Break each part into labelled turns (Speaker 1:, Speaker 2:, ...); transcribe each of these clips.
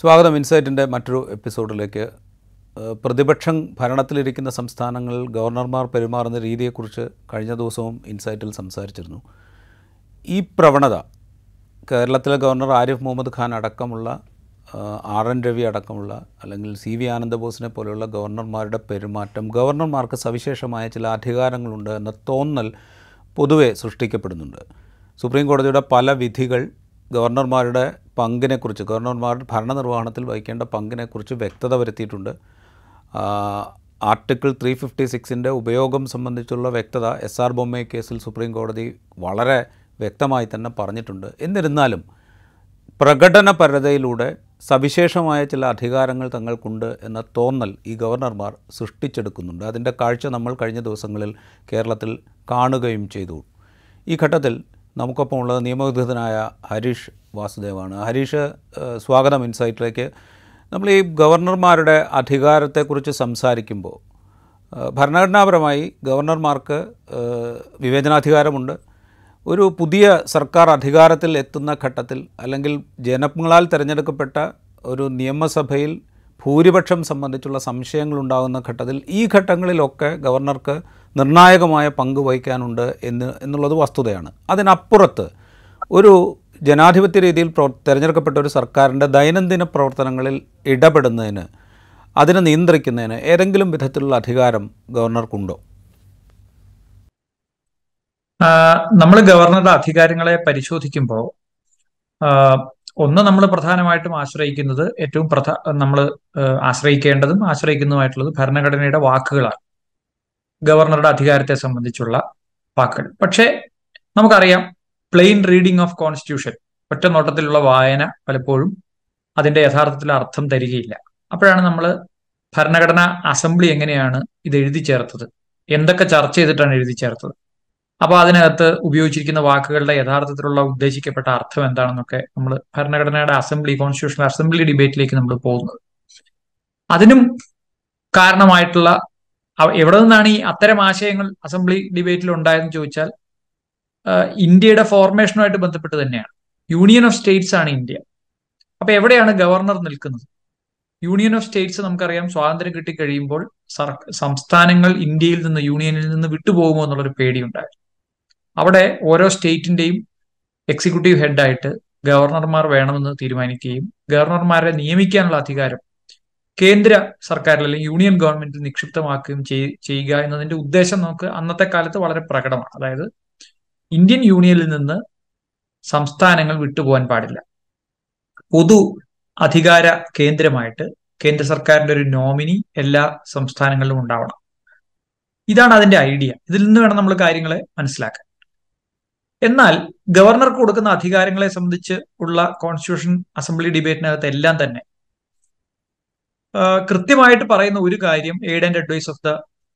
Speaker 1: സ്വാഗതം ഇൻസൈറ്റിന്റെ മറ്റൊരു എപ്പിസോഡിലേക്ക്. പ്രതിപക്ഷം ഭരണത്തിലിരിക്കുന്ന സംസ്ഥാനങ്ങളിൽ ഗവർണർമാർ പെരുമാറുന്ന രീതിയെക്കുറിച്ച് കഴിഞ്ഞ ദിവസവും ഇൻസൈറ്റിൽ സംസാരിച്ചിരുന്നു. ഈ പ്രവണത കേരളത്തിലെ ഗവർണർ ആരിഫ് മുഹമ്മദ് ഖാൻ അടക്കമുള്ള ആർ എൻ രവി അടക്കമുള്ള അല്ലെങ്കിൽ സി വി ആനന്ദബോസിനെ പോലെയുള്ള ഗവർണർമാരുടെ പെരുമാറ്റം ഗവർണർമാർക്ക് സവിശേഷമായ ചില അധികാരങ്ങളുണ്ട് എന്ന തോന്നൽ പൊതുവെ സൃഷ്ടിക്കപ്പെടുന്നുണ്ട്. സുപ്രീം കോടതിയുടെ പല വിധികൾ ഗവർണർമാരുടെ പങ്കിനെക്കുറിച്ച് ഗവർണർമാരുടെ ഭരണനിർവഹണത്തിൽ വഹിക്കേണ്ട പങ്കിനെക്കുറിച്ച് വ്യക്തത വരുത്തിയിട്ടുണ്ട്. ആർട്ടിക്കിൾ ത്രീ ഫിഫ്റ്റി സിക്സിന്റെ ഉപയോഗം സംബന്ധിച്ചുള്ള വ്യക്തത എസ് ആർ ബൊമ്മെ കേസിൽ സുപ്രീം കോടതി വളരെ വ്യക്തമായി തന്നെ പറഞ്ഞിട്ടുണ്ട്. എന്നിരുന്നാലും പ്രകടനപരതയിലൂടെ സവിശേഷമായ ചില അധികാരങ്ങൾ തങ്ങൾക്കുണ്ട് എന്ന തോന്നൽ ഈ ഗവർണർമാർ സൃഷ്ടിച്ചെടുക്കുന്നുണ്ട്. അതിന്റെ കാഴ്ച നമ്മൾ കഴിഞ്ഞ ദിവസങ്ങളിൽ കേരളത്തിൽ കാണുകയും ചെയ്തു. ഈ ഘട്ടത്തിൽ നമുക്കൊപ്പം ഉള്ളത് നിയമവിദഗ്ധനായ ഹരീഷ് വാസുദേവാണ്. ഹരീഷ് സ്വാഗതം ഇൻസൈറ്റിലേക്ക്. നമ്മൾ ഈ ഗവർണർമാരുടെ അധികാരത്തെക്കുറിച്ച് സംസാരിക്കുമ്പോൾ ഭരണഘടനാപരമായി ഗവർണർമാർക്ക് വിവേചനാധികാരമുണ്ട്. ഒരു പുതിയ സർക്കാർ അധികാരത്തിൽ എത്തുന്ന ഘട്ടത്തിൽ അല്ലെങ്കിൽ ജനങ്ങളാൽ തിരഞ്ഞെടുക്കപ്പെട്ട ഒരു നിയമസഭയിൽ ഭൂരിപക്ഷം സംബന്ധിച്ചുള്ള സംശയങ്ങളുണ്ടാകുന്ന ഘട്ടത്തിൽ ഈ ഘട്ടങ്ങളിലൊക്കെ ഗവർണർക്ക് നിർണായകമായ പങ്ക് വഹിക്കാനുണ്ട് എന്ന് എന്നുള്ളത് വസ്തുതയാണ്. അതിനപ്പുറത്ത് ഒരു ജനാധിപത്യ രീതിയിൽ പ്രവർ തിരഞ്ഞെടുക്കപ്പെട്ട ഒരു സർക്കാരിന്റെ ദൈനംദിന പ്രവർത്തനങ്ങളിൽ ഇടപെടുന്നതിന് അതിനെ നിയന്ത്രിക്കുന്നതിന് ഏതെങ്കിലും വിധത്തിലുള്ള അധികാരം ഗവർണർക്കുണ്ടോ?
Speaker 2: നമ്മൾ ഗവർണറുടെ അധികാരങ്ങളെ പരിശോധിക്കുമ്പോൾ ഒന്ന് നമ്മൾ പ്രധാനമായിട്ടും ആശ്രയിക്കുന്നത് ഏറ്റവും പ്രധാ നമ്മൾ ആശ്രയിക്കേണ്ടതും ആശ്രയിക്കുന്നതുമായിട്ടുള്ളത് ഭരണഘടനയുടെ വാക്കുകളാണ്. ഗവർണറുടെ അധികാരത്തെ സംബന്ധിച്ചുള്ള വാക്കുകൾ. പക്ഷേ നമുക്കറിയാം പ്ലെയിൻ റീഡിംഗ് ഓഫ് കോൺസ്റ്റിറ്റ്യൂഷൻ ഒറ്റ നോട്ടത്തിലുള്ള വായന പലപ്പോഴും അതിന്റെ യഥാർത്ഥത്തിൽ അർത്ഥം തരികയില്ല. അപ്പോഴാണ് നമ്മൾ ഭരണഘടനാ അസംബ്ലി എങ്ങനെയാണ് ഇത് എഴുതി ചേർത്തത്? എന്തൊക്കെ ചർച്ച ചെയ്തിട്ടാണ് എഴുതി ചേർത്തത്? അപ്പോൾ അതിനകത്ത് ഉപയോഗിച്ചിരിക്കുന്ന വാക്കുകളുടെ യഥാർത്ഥത്തിലുള്ള ഉദ്ദേശിക്കപ്പെട്ട അർത്ഥം എന്താണെന്നൊക്കെ നമ്മൾ ഭരണഘടനയുടെ അസംബ്ലി കോൺസ്റ്റിറ്റ്യൂഷണൽ അസംബ്ലി ഡിബേറ്റിലേക്ക് നമ്മൾ പോകുന്നത്. അതിനും കാരണമായിട്ടുള്ള എവിടെ നിന്നാണ് ഈ അത്തരം ആശയങ്ങൾ അസംബ്ലി ഡിബേറ്റിൽ ഉണ്ടായതെന്ന് ചോദിച്ചാൽ ഇന്ത്യയുടെ ഫോർമേഷനുമായിട്ട് ബന്ധപ്പെട്ട് തന്നെയാണ്. യൂണിയൻ ഓഫ് സ്റ്റേറ്റ്സ് ആണ് ഇന്ത്യ. അപ്പൊ എവിടെയാണ് ഗവർണർ നിൽക്കുന്നത്? യൂണിയൻ ഓഫ് സ്റ്റേറ്റ്സ് നമുക്കറിയാം സ്വാതന്ത്ര്യം കിട്ടിക്കഴിയുമ്പോൾ സർ സംസ്ഥാനങ്ങൾ ഇന്ത്യയിൽ നിന്ന് യൂണിയനിൽ നിന്ന് വിട്ടുപോകുമോ എന്നുള്ളൊരു പേടിയുണ്ടായിരുന്നു അവിടെ ഓരോ സ്റ്റേറ്റിന്റെയും എക്സിക്യൂട്ടീവ് ഹെഡായിട്ട് ഗവർണർമാർ വേണമെന്ന് തീരുമാനിക്കുകയും ഗവർണർമാരെ നിയമിക്കാനുള്ള അധികാരം കേന്ദ്ര സർക്കാരിൽ അല്ലെങ്കിൽ യൂണിയൻ ഗവൺമെന്റിൽ നിക്ഷിപ്തമാക്കുകയും ചെയ്യുക എന്നതിന്റെ ഉദ്ദേശം നമുക്ക് അന്നത്തെ കാലത്ത് വളരെ പ്രകടമാണ്. അതായത് ഇന്ത്യൻ യൂണിയനിൽ നിന്ന് സംസ്ഥാനങ്ങൾ വിട്ടുപോകാൻ പാടില്ല. പൊതു അധികാര കേന്ദ്രമായിട്ട് കേന്ദ്ര സർക്കാരിന്റെ ഒരു നോമിനി എല്ലാ സംസ്ഥാനങ്ങളിലും ഉണ്ടാവണം. ഇതാണ് അതിന്റെ ഐഡിയ. ഇതിൽ നിന്ന് വേണം നമ്മൾ കാര്യങ്ങളെ മനസ്സിലാക്കാൻ. എന്നാൽ ഗവർണർക്ക് കൊടുക്കുന്ന അധികാരങ്ങളെ സംബന്ധിച്ച് ഉള്ള കോൺസ്റ്റിറ്റ്യൂഷൻ അസംബ്ലി ഡിബേറ്റിനകത്ത് എല്ലാം തന്നെ കൃത്യമായിട്ട് പറയുന്ന ഒരു കാര്യം aid and advice of the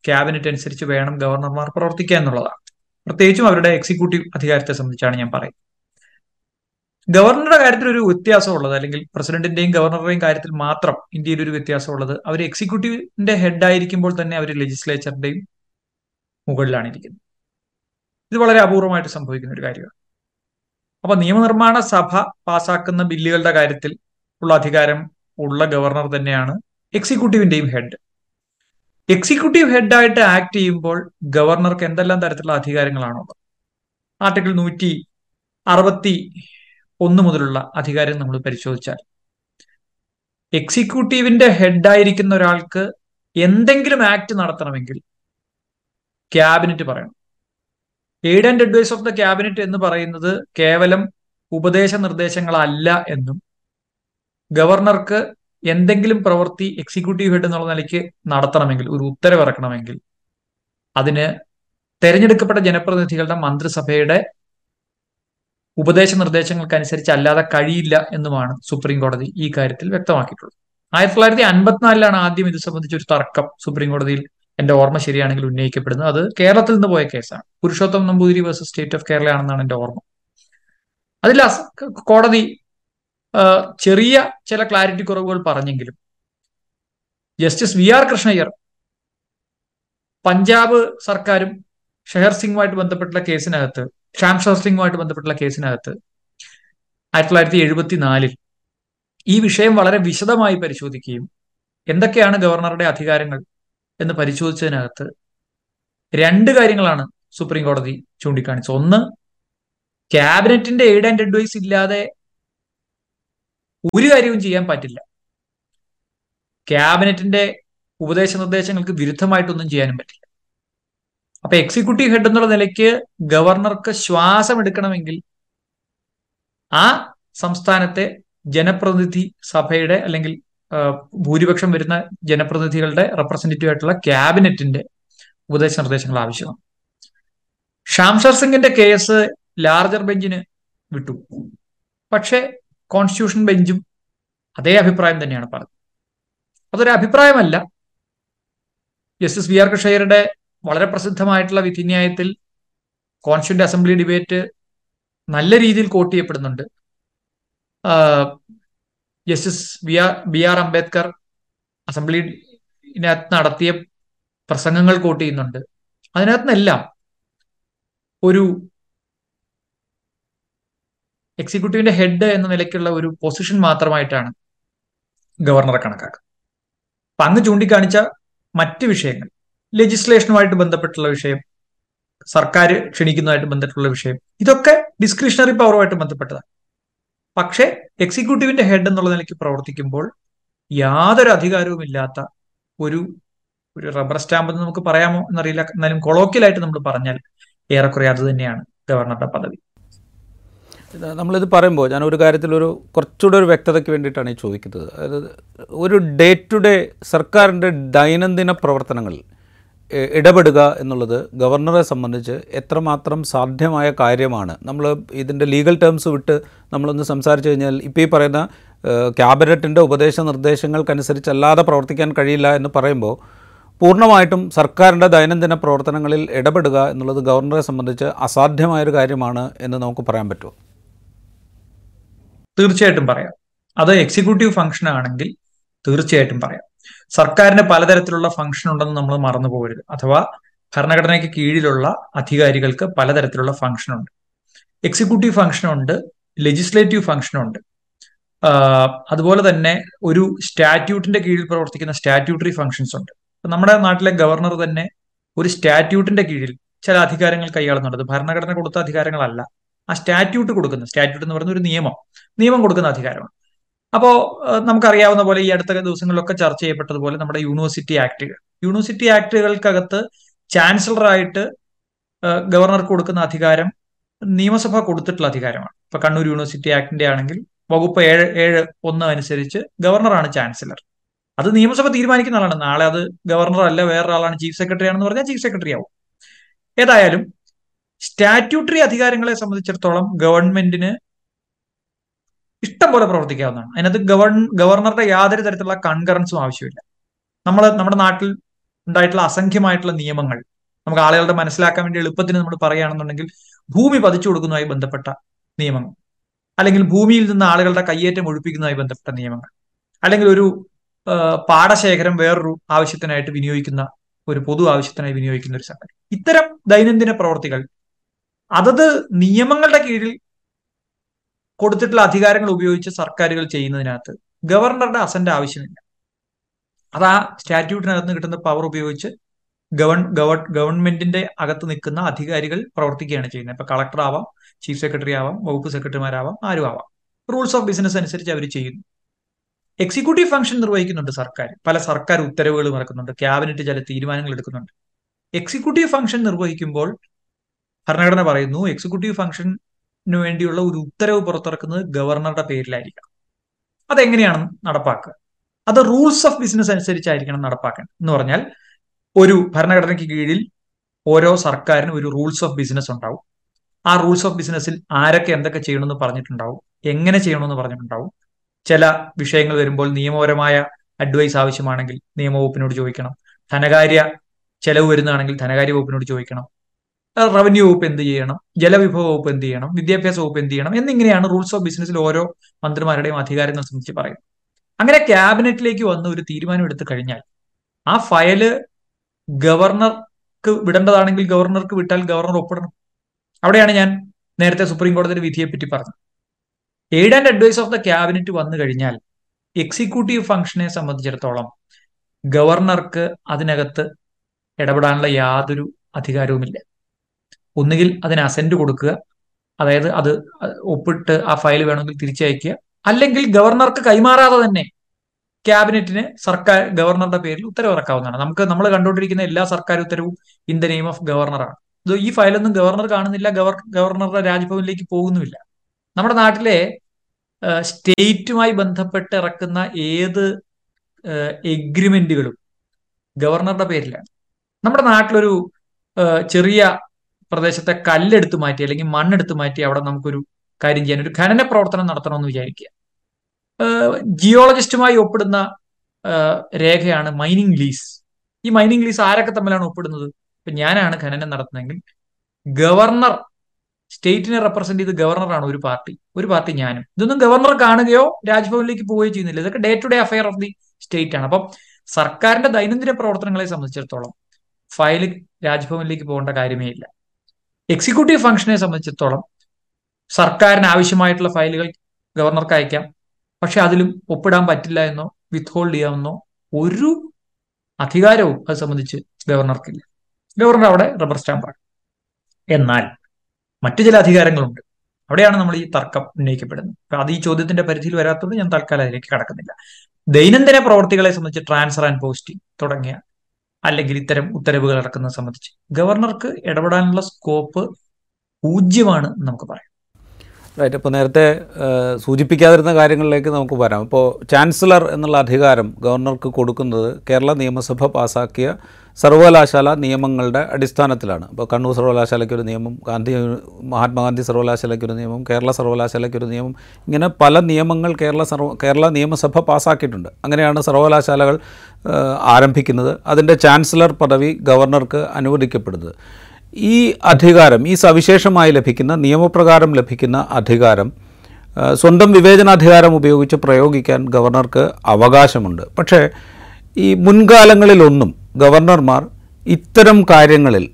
Speaker 2: cabinet അനുസരിച്ച് വേണം ഗവർണർമാർ പ്രവർത്തിക്കുക എന്നുള്ളതാണ്. പ്രത്യേകിച്ചും അവരുടെ എക്സിക്യൂട്ടീവ് അധികാരത്തെ സംബന്ധിച്ചാണ് ഞാൻ പറയുന്നത്. ഗവർണറുടെ കാര്യത്തിൽ ഒരു വ്യത്യാസമുള്ളത് അല്ലെങ്കിൽ പ്രസിഡന്റിന്റെയും ഗവർണറുടെയും കാര്യത്തിൽ മാത്രം ഇന്ത്യയിൽ ഒരു വ്യത്യാസമുള്ളത് അവർ എക്സിക്യൂട്ടീവിന്റെ ഹെഡ് ആയിരിക്കുമ്പോൾ തന്നെ അവർ ലെജിസ്ലേച്ചറിന്റെയും മുകളിലാണ് ഇരിക്കുന്നത് ഇത് വളരെ അപൂർവമായിട്ട് സംഭവിക്കുന്ന ഒരു കാര്യമാണ്. അപ്പൊ നിയമനിർമ്മാണ സഭ പാസാക്കുന്ന ബില്ലുകളുടെ കാര്യത്തിൽ ഉള്ള അധികാരം ഉള്ള ഗവർണർ തന്നെയാണ് എക്സിക്യൂട്ടീവിന്റെയും ഹെഡ് എക്സിക്യൂട്ടീവ് ഹെഡായിട്ട് ആക്ട് ചെയ്യുമ്പോൾ ഗവർണർക്ക് എന്തെല്ലാം തരത്തിലുള്ള അധികാരങ്ങളാണുള്ളത് ആർട്ടിക്കിൾ നൂറ്റി അറുപത്തി ഒന്ന് മുതലുള്ള അധികാരം നമ്മൾ പരിശോധിച്ചാൽ. എക്സിക്യൂട്ടീവിന്റെ ഹെഡായിരിക്കുന്ന ഒരാൾക്ക് എന്തെങ്കിലും ആക്ട് നടത്തണമെങ്കിൽ ക്യാബിനറ്റ് പറയണം. Aid and advice of the cabinet എന്ന് പറയുന്നത് കേവലം ഉപദേശ നിർദ്ദേശങ്ങളല്ല എന്നും ഗവർണർക്ക് എന്തെങ്കിലും പ്രവൃത്തി എക്സിക്യൂട്ടീവ് ഹെഡ് എന്നുള്ള നിലയ്ക്ക് നടത്തണമെങ്കിൽ ഒരു ഉത്തരവിറക്കണമെങ്കിൽ അതിന് തെരഞ്ഞെടുക്കപ്പെട്ട ജനപ്രതിനിധികളുടെ മന്ത്രിസഭയുടെ ഉപദേശ നിർദ്ദേശങ്ങൾക്കനുസരിച്ച് അല്ലാതെ കഴിയില്ല എന്നുമാണ് സുപ്രീം കോടതി ഈ കാര്യത്തിൽ വ്യക്തമാക്കിയിട്ടുള്ളത്. ആയിരത്തി തൊള്ളായിരത്തി അൻപത്തിനാലിലാണ് ആദ്യം ഇത് സംബന്ധിച്ച് ഒരു തർക്കം സുപ്രീം കോടതിയിൽ എന്റെ ഓർമ്മ ശരിയാണെങ്കിൽ ഉന്നയിക്കപ്പെടുന്നത്. അത് കേരളത്തിൽ നിന്ന് പോയ കേസാണ്. Purushottam Namboothiri versus state of കേരളയാണെന്നാണ് എന്റെ ഓർമ്മ. അതിൽ കോടതി ചെറിയ ചില ക്ലാരിറ്റി കുറവുകൾ പറഞ്ഞെങ്കിലും. Justice V R Krishnaiyer Punjab സർക്കാരും ഷെഹർ സിംഗുമായിട്ട് ബന്ധപ്പെട്ടുള്ള കേസിനകത്ത് ഷാം ഷെഹർ സിംഗുമായിട്ട് ബന്ധപ്പെട്ടുള്ള കേസിനകത്ത് ആയിരത്തി തൊള്ളായിരത്തി എഴുപത്തി നാലിൽ ഈ വിഷയം വളരെ വിശദമായി പരിശോധിക്കുകയും എന്തൊക്കെയാണ് ഗവർണറുടെ അധികാരങ്ങൾ എന്ന് പരിശോധിച്ചതിനകത്ത് രണ്ട് കാര്യങ്ങളാണ് സുപ്രീം കോടതി ചൂണ്ടിക്കാണിച്ചത്. ഒന്ന് ക്യാബിനറ്റിന്റെ എയ്ഡ് ആൻഡ് അഡ്വൈസ് ഇല്ലാതെ ഒരു കാര്യവും ചെയ്യാൻ പറ്റില്ല. ക്യാബിനറ്റിന്റെ ഉപദേശ നിർദ്ദേശങ്ങൾക്ക് വിരുദ്ധമായിട്ടൊന്നും ചെയ്യാനും പറ്റില്ല. അപ്പൊ എക്സിക്യൂട്ടീവ് ഹെഡ് എന്നുള്ള നിലയ്ക്ക് ഗവർണർക്ക് ശ്വാസം എടുക്കണമെങ്കിൽ ആ സംസ്ഥാനത്തെ ജനപ്രതിനിധി സഭയുടെ അല്ലെങ്കിൽ ഭൂരിപക്ഷം വരുന്ന ജനപ്രതിനിധികളുടെ റെപ്രസെന്റേറ്റീവ് ആയിട്ടുള്ള ക്യാബിനറ്റിന്റെ ഉപദേശ നിർദ്ദേശങ്ങൾ ആവശ്യമാണ്. ഷാംഷർ സിംഗിന്റെ കേസ് ലാർജർ ബെഞ്ചിന് വിട്ടു. പക്ഷേ കോൺസ്റ്റിറ്റ്യൂഷൻ ബെഞ്ചും അതേ അഭിപ്രായം തന്നെയാണ് പറഞ്ഞത്. അതൊരു അഭിപ്രായമല്ല. ജസ്റ്റിസ് വി ആർ കൃഷയരുടെ വളരെ പ്രസിദ്ധമായിട്ടുള്ള വിധിന്യായത്തിൽ കോൺസ്റ്റിറ്റ്യൂന്റ് അസംബ്ലി ഡിബേറ്റ് നല്ല രീതിയിൽ കോട്ട് ചെയ്യപ്പെടുന്നുണ്ട്. Justice V R B R Ambedkar അസംബ്ലിനകത്ത് നടത്തിയ പ്രസംഗങ്ങൾ കോട്ട് ചെയ്യുന്നുണ്ട്. അതിനകത്ത് നിന്നെല്ലാം ഒരു എക്സിക്യൂട്ടീവിന്റെ ഹെഡ് എന്ന നിലയ്ക്കുള്ള ഒരു പൊസിഷൻ മാത്രമായിട്ടാണ് ഗവർണറെ കണക്കാക്കുക അപ്പൊ അന്ന് ചൂണ്ടിക്കാണിച്ച മറ്റ് വിഷയങ്ങൾ ലെജിസ്ലേഷനുമായിട്ട് ബന്ധപ്പെട്ടുള്ള വിഷയം സർക്കാർ ക്ഷണിക്കുന്നതായിട്ട് ബന്ധപ്പെട്ടുള്ള വിഷയം ഇതൊക്കെ ഡിസ്ക്രിഷണറി പവറുമായിട്ട് ബന്ധപ്പെട്ടതാണ്. പക്ഷേ എക്സിക്യൂട്ടീവിന്റെ ഹെഡ് എന്നുള്ള നിലയ്ക്ക് പ്രവർത്തിക്കുമ്പോൾ യാതൊരു അധികാരവും ഇല്ലാത്ത ഒരു ഒരു റബ്ബർ സ്റ്റാമ്പ് എന്ന് നമുക്ക് പറയാമോ എന്നറിയില്ല. എന്നാലും കൊളോക്കിയലായിട്ട് നമ്മൾ പറഞ്ഞാൽ ഏറെക്കുറെ അത് തന്നെയാണ് ഗവർണറുടെ പദവി.
Speaker 1: നമ്മളിത് പറയുമ്പോൾ ഞാൻ ഒരു കാര്യത്തിൽ ഒരു കുറച്ചുകൂടെ ഒരു വ്യക്തതയ്ക്ക് വേണ്ടിയിട്ടാണ് ഈ ചോദിക്കുന്നത്. അതായത് ഒരു ഡേ ടു ഡേ സർക്കാരിന്റെ ദൈനംദിന പ്രവർത്തനങ്ങളിൽ ഇടപെടുക എന്നുള്ളത് ഗവർണറെ സംബന്ധിച്ച് എത്രമാത്രം സാധ്യമായ കാര്യമാണ്. നമ്മൾ ഇതിന്റെ ലീഗൽ ടേംസ് വിട്ട് നമ്മളൊന്ന് സംസാരിച്ചു കഴിഞ്ഞാൽ ഇപ്പോൾ ഈ പറയുന്ന ക്യാബിനറ്റിന്റെ ഉപദേശ നിർദ്ദേശങ്ങൾക്കനുസരിച്ചല്ലാതെ പ്രവർത്തിക്കാൻ കഴിയില്ല എന്ന് പറയുമ്പോൾ പൂർണമായിട്ടും സർക്കാരിന്റെ ദൈനംദിന പ്രവർത്തനങ്ങളിൽ ഇടപെടുക എന്നുള്ളത് ഗവർണറെ സംബന്ധിച്ച് അസാധ്യമായൊരു കാര്യമാണ് എന്ന് നമുക്ക് പറയാൻ പറ്റുമോ?
Speaker 2: തീർച്ചയായിട്ടും പറയാം. അത് എക്സിക്യൂട്ടീവ് ഫംഗ്ഷൻ ആണെങ്കിൽ തീർച്ചയായിട്ടും പറയാം. സർക്കാരിന് പലതരത്തിലുള്ള ഫംഗ്ഷൻ ഉണ്ടെന്ന് നമ്മൾ മറന്നു പോകരുത്. അഥവാ ഭരണഘടനയ്ക്ക് കീഴിലുള്ള അധികാരികൾക്ക് പലതരത്തിലുള്ള ഫംഗ്ഷൻ ഉണ്ട്. എക്സിക്യൂട്ടീവ് ഫംഗ്ഷൻ ഉണ്ട് ലെജിസ്ലേറ്റീവ് ഫംഗ്ഷൻ ഉണ്ട്. അതുപോലെ തന്നെ ഒരു സ്റ്റാറ്റ്യൂട്ടിന്റെ കീഴിൽ പ്രവർത്തിക്കുന്ന സ്റ്റാറ്റ്യൂട്ടറി ഫംഗ്ഷൻസ് ഉണ്ട്. നമ്മുടെ നാട്ടിലെ ഗവർണർ തന്നെ ഒരു സ്റ്റാറ്റ്യൂട്ടിന്റെ കീഴിൽ ചില അധികാരങ്ങൾ കൈയാളുന്നുണ്ട്. ഭരണഘടന കൊടുത്ത അധികാരങ്ങളല്ല. ആ സ്റ്റാറ്റ്യൂട്ട് കൊടുക്കുന്ന സ്റ്റാറ്റ്യൂട്ട് എന്ന് പറയുന്ന ഒരു നിയമം. നിയമം കൊടുക്കുന്ന അധികാരമാണ്. അപ്പോ നമുക്കറിയാവുന്ന പോലെ ഈ അടുത്ത ദിവസങ്ങളിലൊക്കെ ചർച്ച ചെയ്യപ്പെട്ടതുപോലെ നമ്മുടെ യൂണിവേഴ്സിറ്റി ആക്ടുകൾ യൂണിവേഴ്സിറ്റി ആക്ടുകൾക്കകത്ത് ചാൻസലറായിട്ട് ഗവർണർക്ക് കൊടുക്കുന്ന അധികാരം നിയമസഭ കൊടുത്തിട്ടുള്ള അധികാരമാണ്. ഇപ്പൊ കണ്ണൂർ യൂണിവേഴ്സിറ്റി ആക്ടിന്റെ ആണെങ്കിൽ വകുപ്പ് ഏഴ് ഏഴ് ഒന്ന് അനുസരിച്ച് ഗവർണറാണ് ചാൻസലർ. അത് നിയമസഭ തീരുമാനിക്കുന്ന ആളാണ്. നാളെ അത് ഗവർണർ അല്ല വേറൊരാളാണ് ചീഫ് സെക്രട്ടറി ആണെന്ന് പറഞ്ഞാൽ ചീഫ് സെക്രട്ടറി ആവും. ഏതായാലും സ്റ്റാറ്റ്യൂട്ടറി അധികാരങ്ങളെ സംബന്ധിച്ചിടത്തോളം ഗവൺമെന്റിന് ഇഷ്ടം പോലെ പ്രവർത്തിക്കാവുന്നതാണ്. അതിനകത്ത് ഗവൺ ഗവർണറുടെ യാതൊരു തരത്തിലുള്ള കൺകറൻസും ആവശ്യമില്ല. നമ്മൾ നമ്മുടെ നാട്ടിൽ ഉണ്ടായിട്ടുള്ള അസംഖ്യമായിട്ടുള്ള നിയമങ്ങൾ നമുക്ക് ആളുകളുടെ മനസ്സിലാക്കാൻ വേണ്ടി എളുപ്പത്തിന് നമ്മൾ പറയുകയാണെന്നുണ്ടെങ്കിൽ ഭൂമി പതിച്ചു കൊടുക്കുന്നതുമായി ബന്ധപ്പെട്ട നിയമങ്ങൾ. അല്ലെങ്കിൽ ഭൂമിയിൽ നിന്ന് ആളുകളുടെ കയ്യേറ്റം ഒഴിപ്പിക്കുന്നതുമായി ബന്ധപ്പെട്ട നിയമങ്ങൾ. അല്ലെങ്കിൽ ഒരു പാടശേഖരം വേറൊരു ആവശ്യത്തിനായിട്ട് വിനിയോഗിക്കുന്ന ഒരു പൊതു ആവശ്യത്തിനായി വിനിയോഗിക്കുന്ന ഒരു സംഗതി ഇത്തരം ദൈനംദിന പ്രവർത്തികൾ അതത് നിയമങ്ങളുടെ കീഴിൽ കൊടുത്തിട്ടുള്ള അധികാരങ്ങൾ ഉപയോഗിച്ച് സർക്കാരുകൾ ചെയ്യുന്നതിനകത്ത് ഗവർണറുടെ അസന്റ് ആവശ്യമില്ല. അത് ആ സ്റ്റാറ്റ്യൂട്ടിനകത്ത് കിട്ടുന്ന പവർ ഉപയോഗിച്ച് ഗവൺ ഗവ ഗവൺമെന്റിന്റെ അകത്ത് നിൽക്കുന്ന അധികാരികൾ പ്രവർത്തിക്കുകയാണ് ചെയ്യുന്നത്. ഇപ്പൊ കളക്ടർ ആവാം ചീഫ് സെക്രട്ടറി ആവാം വകുപ്പ് സെക്രട്ടറിമാരാവാം ആരും ആവാം. റൂൾസ് ഓഫ് ബിസിനസ് അനുസരിച്ച് അവർ ചെയ്യുന്നു. എക്സിക്യൂട്ടീവ് ഫംഗ്ഷൻ നിർവഹിക്കുന്നുണ്ട് സർക്കാർ പല സർക്കാർ ഉത്തരവുകൾ ഇറക്കുന്നുണ്ട് ക്യാബിനറ്റ് ചില തീരുമാനങ്ങൾ എടുക്കുന്നുണ്ട്. എക്സിക്യൂട്ടീവ് ഫംഗ്ഷൻ നിർവഹിക്കുമ്പോൾ ഭരണഘടന പറയുന്നു എക്സിക്യൂട്ടീവ് ഫംഗ്ഷന് വേണ്ടിയുള്ള ഒരു ഉത്തരവ് പുറത്തിറക്കുന്നത് ഗവർണറുടെ പേരിലായിരിക്കണം. അതെങ്ങനെയാണ് നടപ്പാക്കുക? അത് റൂൾസ് ഓഫ് ബിസിനസ് അനുസരിച്ചായിരിക്കണം നടപ്പാക്കേണ്ടത് എന്ന് പറഞ്ഞാൽ ഒരു ഭരണഘടനയ്ക്ക് കീഴിൽ ഓരോ സർക്കാരിനും ഒരു റൂൾസ് ഓഫ് ബിസിനസ് ഉണ്ടാവും. ആ റൂൾസ് ഓഫ് ബിസിനസ്സിൽ ആരൊക്കെ എന്തൊക്കെ ചെയ്യണമെന്ന് പറഞ്ഞിട്ടുണ്ടാവും എങ്ങനെ ചെയ്യണമെന്ന് പറഞ്ഞിട്ടുണ്ടാവും ചില വിഷയങ്ങൾ വരുമ്പോൾ നിയമപരമായ അഡ്വൈസ് ആവശ്യമാണെങ്കിൽ നിയമവകുപ്പിനോട് ചോദിക്കണം ധനകാര്യ ചെലവ് വരുന്നതാണെങ്കിൽ ധനകാര്യ വകുപ്പിനോട് ചോദിക്കണം റവന്യൂ വകുപ്പ് എന്ത് ചെയ്യണം? ജലവിഭവ വകുപ്പ് എന്ത് ചെയ്യണം? വിദ്യാഭ്യാസ വകുപ്പ് എന്ത് ചെയ്യണം? എന്നിങ്ങനെയാണ് റൂൾസ് ഓഫ് ബിസിനസ്സിൽ ഓരോ മന്ത്രിമാരുടെയും അധികാരങ്ങൾ സംബന്ധിച്ച് പറയുന്നത്. അങ്ങനെ ക്യാബിനറ്റിലേക്ക് വന്ന് ഒരു തീരുമാനം എടുത്തു കഴിഞ്ഞാൽ ആ ഫയൽ ഗവർണർക്ക് വിടേണ്ടതാണെങ്കിൽ ഗവർണർക്ക് വിട്ടാൽ ഗവർണർ ഒപ്പിടണം. അവിടെയാണ് ഞാൻ നേരത്തെ സുപ്രീം കോടതിയുടെ വിധിയെ പറ്റി പറഞ്ഞത്. Aid and advice of the cabinet വന്നു കഴിഞ്ഞാൽ എക്സിക്യൂട്ടീവ് ഫംഗ്ഷനെ സംബന്ധിച്ചിടത്തോളം ഗവർണർക്ക് അതിനകത്ത് ഇടപെടാനുള്ള യാതൊരു അധികാരവുമില്ല. ഒന്നുകിൽ അതിന് അസെന്റ് കൊടുക്കുക. അതായത് അത് ഒപ്പിട്ട് ആ ഫയൽ വേണമെങ്കിൽ തിരിച്ചയക്കുക. അല്ലെങ്കിൽ ഗവർണർക്ക് കൈമാറാതെ തന്നെ ക്യാബിനറ്റിന് സർക്കാർ ഗവർണറുടെ പേരിൽ ഉത്തരവിറക്കാവുന്നതാണ്. നമുക്ക് നമ്മൾ കണ്ടുകൊണ്ടിരിക്കുന്ന എല്ലാ സർക്കാർ ഉത്തരവും ഇൻ ദ നെയിം ഓഫ് ഗവർണറാണ് ഇത് ഈ ഫയലൊന്നും ഗവർണർ കാണുന്നില്ല ഗവർ ഗവർണറുടെ രാജ്ഭവനിലേക്ക് പോകുന്നുമില്ല. നമ്മുടെ നാട്ടിലെ സ്റ്റേറ്റുമായി ബന്ധപ്പെട്ട് ഇറക്കുന്ന ഏത് എഗ്രിമെന്റുകളും ഗവർണറുടെ പേരിലാണ്. നമ്മുടെ നാട്ടിലൊരു ചെറിയ പ്രദേശത്തെ കല്ലെടുത്ത് മാറ്റി അല്ലെങ്കിൽ മണ്ണെടുത്ത് മാറ്റി അവിടെ നമുക്കൊരു കാര്യം ചെയ്യാൻ ഒരു ഖനന പ്രവർത്തനം നടത്തണമെന്ന് വിചാരിക്കുക. ജിയോളജിസ്റ്റുമായി ഒപ്പിടുന്ന രേഖയാണ് മൈനിങ് ലീസ് ഈ മൈനിങ് ലീസ് ആരൊക്കെ തമ്മിലാണ് ഒപ്പിടുന്നത്? ഇപ്പൊ ഞാനാണ് ഖനനം നടത്തുന്നതെങ്കിൽ ഗവർണർ സ്റ്റേറ്റിനെ റെപ്രസെന്റ് ചെയ്ത് ഗവർണറാണ് ഒരു പാർട്ടി. ഒരു പാർട്ടി ഞാനും. ഇതൊന്നും ഗവർണർ കാണുകയോ രാജ്ഭവനിലേക്ക് പോവുകയോ ചെയ്യുന്നില്ല. ഇതൊക്കെ day to day affair of the state ആണ്. അപ്പം സർക്കാരിന്റെ ദൈനംദിന പ്രവർത്തനങ്ങളെ സംബന്ധിച്ചിടത്തോളം ഫയൽ രാജ്ഭവനിലേക്ക് പോകേണ്ട കാര്യമേ ഇല്ല. എക്സിക്യൂട്ടീവ് ഫംഗ്ഷനെ സംബന്ധിച്ചിടത്തോളം സർക്കാരിന് ആവശ്യമായിട്ടുള്ള ഫയലുകൾ ഗവർണർക്ക് അയക്കാം. പക്ഷെ അതിലും ഒപ്പിടാൻ പറ്റില്ല എന്നോ വിത്ത് ഹോൾഡ് ചെയ്യാമെന്നോ ഒരു അധികാരവും അത് സംബന്ധിച്ച് ഗവർണർക്കില്ല. ഗവർണർ അവിടെ റബ്ബർ സ്റ്റാമ്പാണ് എന്നാൽ മറ്റു ചില അധികാരങ്ങളുണ്ട്. അവിടെയാണ് നമ്മൾ ഈ തർക്കം ഉന്നയിക്കപ്പെടുന്നത്. അത് ഈ ചോദ്യത്തിന്റെ പരിധിയിൽ വരാത്തതുകൊണ്ട് ഞാൻ തൽക്കാലം അതിലേക്ക് കടക്കുന്നില്ല. ദൈനംദിന പ്രവർത്തികളെ സംബന്ധിച്ച് ട്രാൻസ്ഫർ ആൻഡ് പോസ്റ്റിംഗ് തുടങ്ങിയ അല്ലെങ്കിൽ ഇത്തരം ഉത്തരവുകൾ ഇറക്കുന്നത് സംബന്ധിച്ച് ഗവർണർക്ക് ഇടപെടാനുള്ള സ്കോപ്പ് പൂജ്യമാണ് നമുക്ക് പറയാം.
Speaker 1: റൈറ്റ് അപ്പോൾ നേരത്തെ സൂചിപ്പിക്കാതിരുന്ന കാര്യങ്ങളിലേക്ക് നമുക്ക് വരാം. ഇപ്പോൾ ചാൻസലർ എന്നുള്ള അധികാരം ഗവർണർക്ക് കൊടുക്കുന്നത് കേരള നിയമസഭ പാസാക്കിയ സർവകലാശാല നിയമങ്ങളുടെ അടിസ്ഥാനത്തിലാണ്. അപ്പോൾ കണ്ണൂർ സർവകലാശാലയ്ക്ക് ഒരു നിയമം ഗാന്ധി മഹാത്മാഗാന്ധി സർവകലാശാലയ്ക്ക് ഒരു നിയമം കേരള സർവകലാശാലയ്ക്ക് ഒരു നിയമം ഇങ്ങനെ പല നിയമങ്ങൾ കേരള സർവ കേരള നിയമസഭ പാസാക്കിയിട്ടുണ്ട്. അങ്ങനെയാണ് സർവകലാശാലകൾ ആരംഭിക്കുന്നത്. അതിന്റെ ചാൻസലർ പദവി ഗവർണർക്ക് അനുവദിക്കപ്പെടുന്നത്. ഈ അധികാരം ഈ സവിശേഷമായി ലഭിക്കുന്ന നിയമപ്രകാരം ലഭിക്കുന്ന അധികാരം സ്വന്തം വിവേചനാധികാരം ഉപയോഗിച്ച് പ്രയോഗിക്കാൻ ഗവർണർക്ക് അവകാശമുണ്ട്. പക്ഷേ ഈ മുൻകാലങ്ങളിലൊന്നും ഗവർണർമാർ ഇത്തരം കാര്യങ്ങളിൽ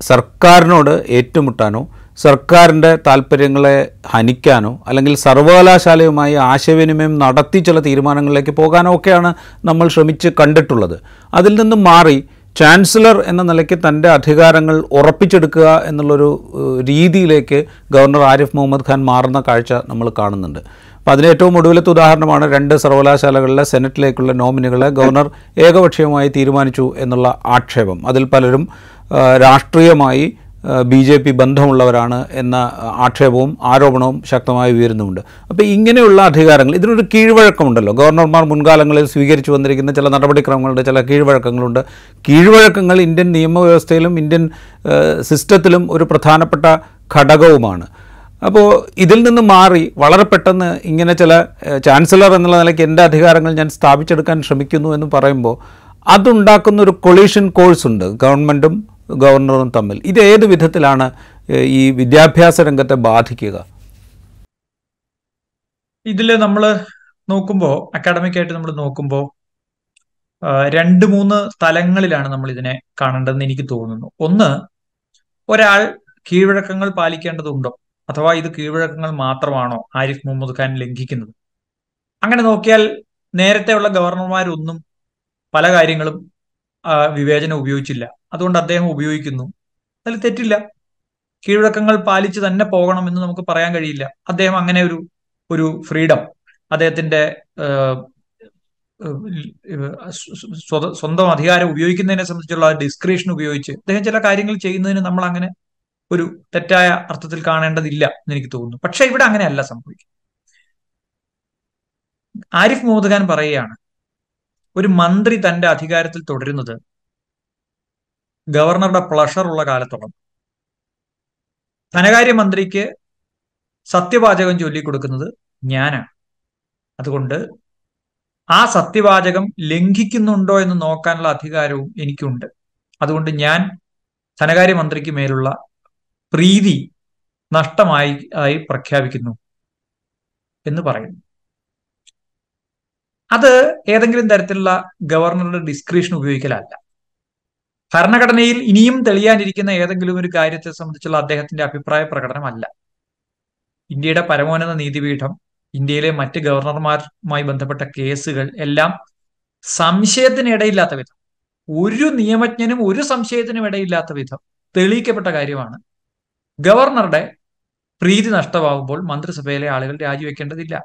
Speaker 1: സർക്കാരിനോട് ഏറ്റുമുട്ടാനോ സർക്കാരിന്റെ താല്പര്യങ്ങളെ ഹനിക്കാനോ അല്ലെങ്കിൽ സർവകലാശാലയുമായി ആശയവിനിമയം നടത്തി ചില തീരുമാനങ്ങളിലേക്ക് പോകാനോ ഒക്കെയാണ് നമ്മൾ ശ്രമിച്ച് കണ്ടിട്ടുള്ളത്. അതിൽ നിന്നും മാറി ചാൻസലർ എന്ന നിലയ്ക്ക് തന്റെ അധികാരങ്ങൾ ഉറപ്പിച്ചെടുക്കുക എന്നുള്ളൊരു രീതിയിലേക്ക് ഗവർണർ ആരിഫ് മുഹമ്മദ് ഖാൻ മാറുന്ന കാഴ്ച നമ്മൾ കാണുന്നുണ്ട്. അപ്പോൾ അതിന് ഏറ്റവും ഒടുവിലത്തെ ഉദാഹരണമാണ് രണ്ട് സർവകലാശാലകളിലെ സെനറ്റിലേക്കുള്ള നോമിനികളെ ഗവർണർ ഏകപക്ഷീയമായി തീരുമാനിച്ചു എന്നുള്ള ആക്ഷേപം. അതിൽ പലരും രാഷ്ട്രീയമായി ബി ജെ പി ബന്ധമുള്ളവരാണ് എന്ന ആക്ഷേപവും ആരോപണവും ശക്തമായി ഉയരുന്നുമുണ്ട്. അപ്പോൾ ഇങ്ങനെയുള്ള അധികാരങ്ങൾ ഇതിനൊരു കീഴ്വഴക്കമുണ്ടല്ലോ. ഗവർണർമാർ മുൻകാലങ്ങളിൽ സ്വീകരിച്ചു വന്നിരിക്കുന്ന ചില നടപടിക്രമങ്ങളുണ്ട് ചില കീഴ്വഴക്കങ്ങളുണ്ട്. കീഴ്വഴക്കങ്ങൾ ഇന്ത്യൻ നിയമവ്യവസ്ഥയിലും ഇന്ത്യൻ സിസ്റ്റത്തിലും ഒരു പ്രധാനപ്പെട്ട ഘടകവുമാണ്. അപ്പോൾ ഇതിൽ നിന്ന് മാറി വളരെ പെട്ടെന്ന് ഇങ്ങനെ ചില ചാൻസലർ എന്നുള്ള നിലയ്ക്ക് എന്റെ അധികാരങ്ങൾ ഞാൻ സ്ഥാപിച്ചെടുക്കാൻ ശ്രമിക്കുന്നു എന്ന് പറയുമ്പോൾ അതുണ്ടാക്കുന്ന ഒരു കൊളീഷൻ കോഴ്സ് ഉണ്ട് ഗവൺമെന്റും ഗവർണറും തമ്മിൽ. ഇത് ഏത് വിധത്തിലാണ് ഈ വിദ്യാഭ്യാസ രംഗത്തെ ബാധിക്കുക?
Speaker 2: ഇതിൽ നമ്മൾ നോക്കുമ്പോൾ അക്കാഡമിക് ആയിട്ട് നമ്മൾ നോക്കുമ്പോൾ രണ്ട് മൂന്ന് തലങ്ങളിലാണ് നമ്മൾ ഇതിനെ കാണേണ്ടതെന്ന് എനിക്ക് തോന്നുന്നു. ഒന്ന് ഒരാൾ കീഴ്വഴക്കങ്ങൾ പാലിക്കേണ്ടതുണ്ടോ? അഥവാ ഇത് കീഴ്വഴക്കങ്ങൾ മാത്രമാണോ ആരിഫ് മുഹമ്മദ് ഖാൻ ലംഘിക്കുന്നത്? അങ്ങനെ നോക്കിയാൽ നേരത്തെയുള്ള ഗവർണർമാരൊന്നും പല കാര്യങ്ങളും വിവേചനം ഉപയോഗിച്ചില്ല. അതുകൊണ്ട് അദ്ദേഹം ഉപയോഗിക്കുന്നു. അതിൽ തെറ്റില്ല. കീഴ്വഴക്കങ്ങൾ പാലിച്ച് തന്നെ പോകണം എന്ന് നമുക്ക് പറയാൻ കഴിയില്ല. അദ്ദേഹം അങ്ങനെ ഒരു ഒരു ഫ്രീഡം അദ്ദേഹത്തിന്റെ സ്വന്തം അധികാരം ഉപയോഗിക്കുന്നതിനെ സംബന്ധിച്ചുള്ള ഡിസ്ക്രിപ്ഷൻ ഉപയോഗിച്ച് അദ്ദേഹം ചില കാര്യങ്ങൾ ചെയ്യുന്നതിന് നമ്മൾ അങ്ങനെ ഒരു തെറ്റായ അർത്ഥത്തിൽ കാണേണ്ടതില്ല എന്ന് എനിക്ക് തോന്നുന്നു. പക്ഷെ ഇവിടെ അങ്ങനെയല്ല സംഭവിക്കും ആരിഫ് മുഹമ്മദ് ഖാൻ പറയുകയാണ് ഒരു മന്ത്രി തന്റെ അധികാരത്തിൽ തുടരുന്നത് ഗവർണറുടെ പ്ലഷർ ഉള്ള കാലത്തോളം ധനകാര്യമന്ത്രിക്ക് സത്യവാചകം ചൊല്ലിക്കൊടുക്കുന്നത് ഞാനാണ്. അതുകൊണ്ട് ആ സത്യവാചകം ലംഘിക്കുന്നുണ്ടോ എന്ന് നോക്കാനുള്ള അധികാരവും എനിക്കുണ്ട്. അതുകൊണ്ട് ഞാൻ ധനകാര്യമന്ത്രിക്ക് മേലുള്ള പ്രീതി നഷ്ടമായി ആയി പ്രഖ്യാപിക്കുന്നു എന്ന് പറയുന്നു. അത് ഏതെങ്കിലും തരത്തിലുള്ള ഗവർണറുടെ ഡിസ്ക്രിപ്ഷൻ ഉപയോഗിക്കലല്ല. ഭരണഘടനയിൽ ഇനിയും തെളിയാനിരിക്കുന്ന ഏതെങ്കിലും ഒരു കാര്യത്തെ സംബന്ധിച്ചുള്ള അദ്ദേഹത്തിന്റെ അഭിപ്രായ പ്രകടനമല്ല. ഇന്ത്യയുടെ പരമോന്നത നീതിപീഠം ഇന്ത്യയിലെ മറ്റ് ഗവർണർമാരുമായി ബന്ധപ്പെട്ട കേസുകൾ എല്ലാം സംശയത്തിന് ഇടയില്ലാത്ത വിധം ഒരു നിയമജ്ഞനും ഒരു സംശയത്തിനും ഇടയില്ലാത്ത വിധം തെളിയിക്കപ്പെട്ട കാര്യമാണ്. ഗവർണറുടെ പ്രീതി നഷ്ടമാകുമ്പോൾ മന്ത്രിസഭയിലെ ആളുകൾ രാജിവെക്കേണ്ടതില്ല.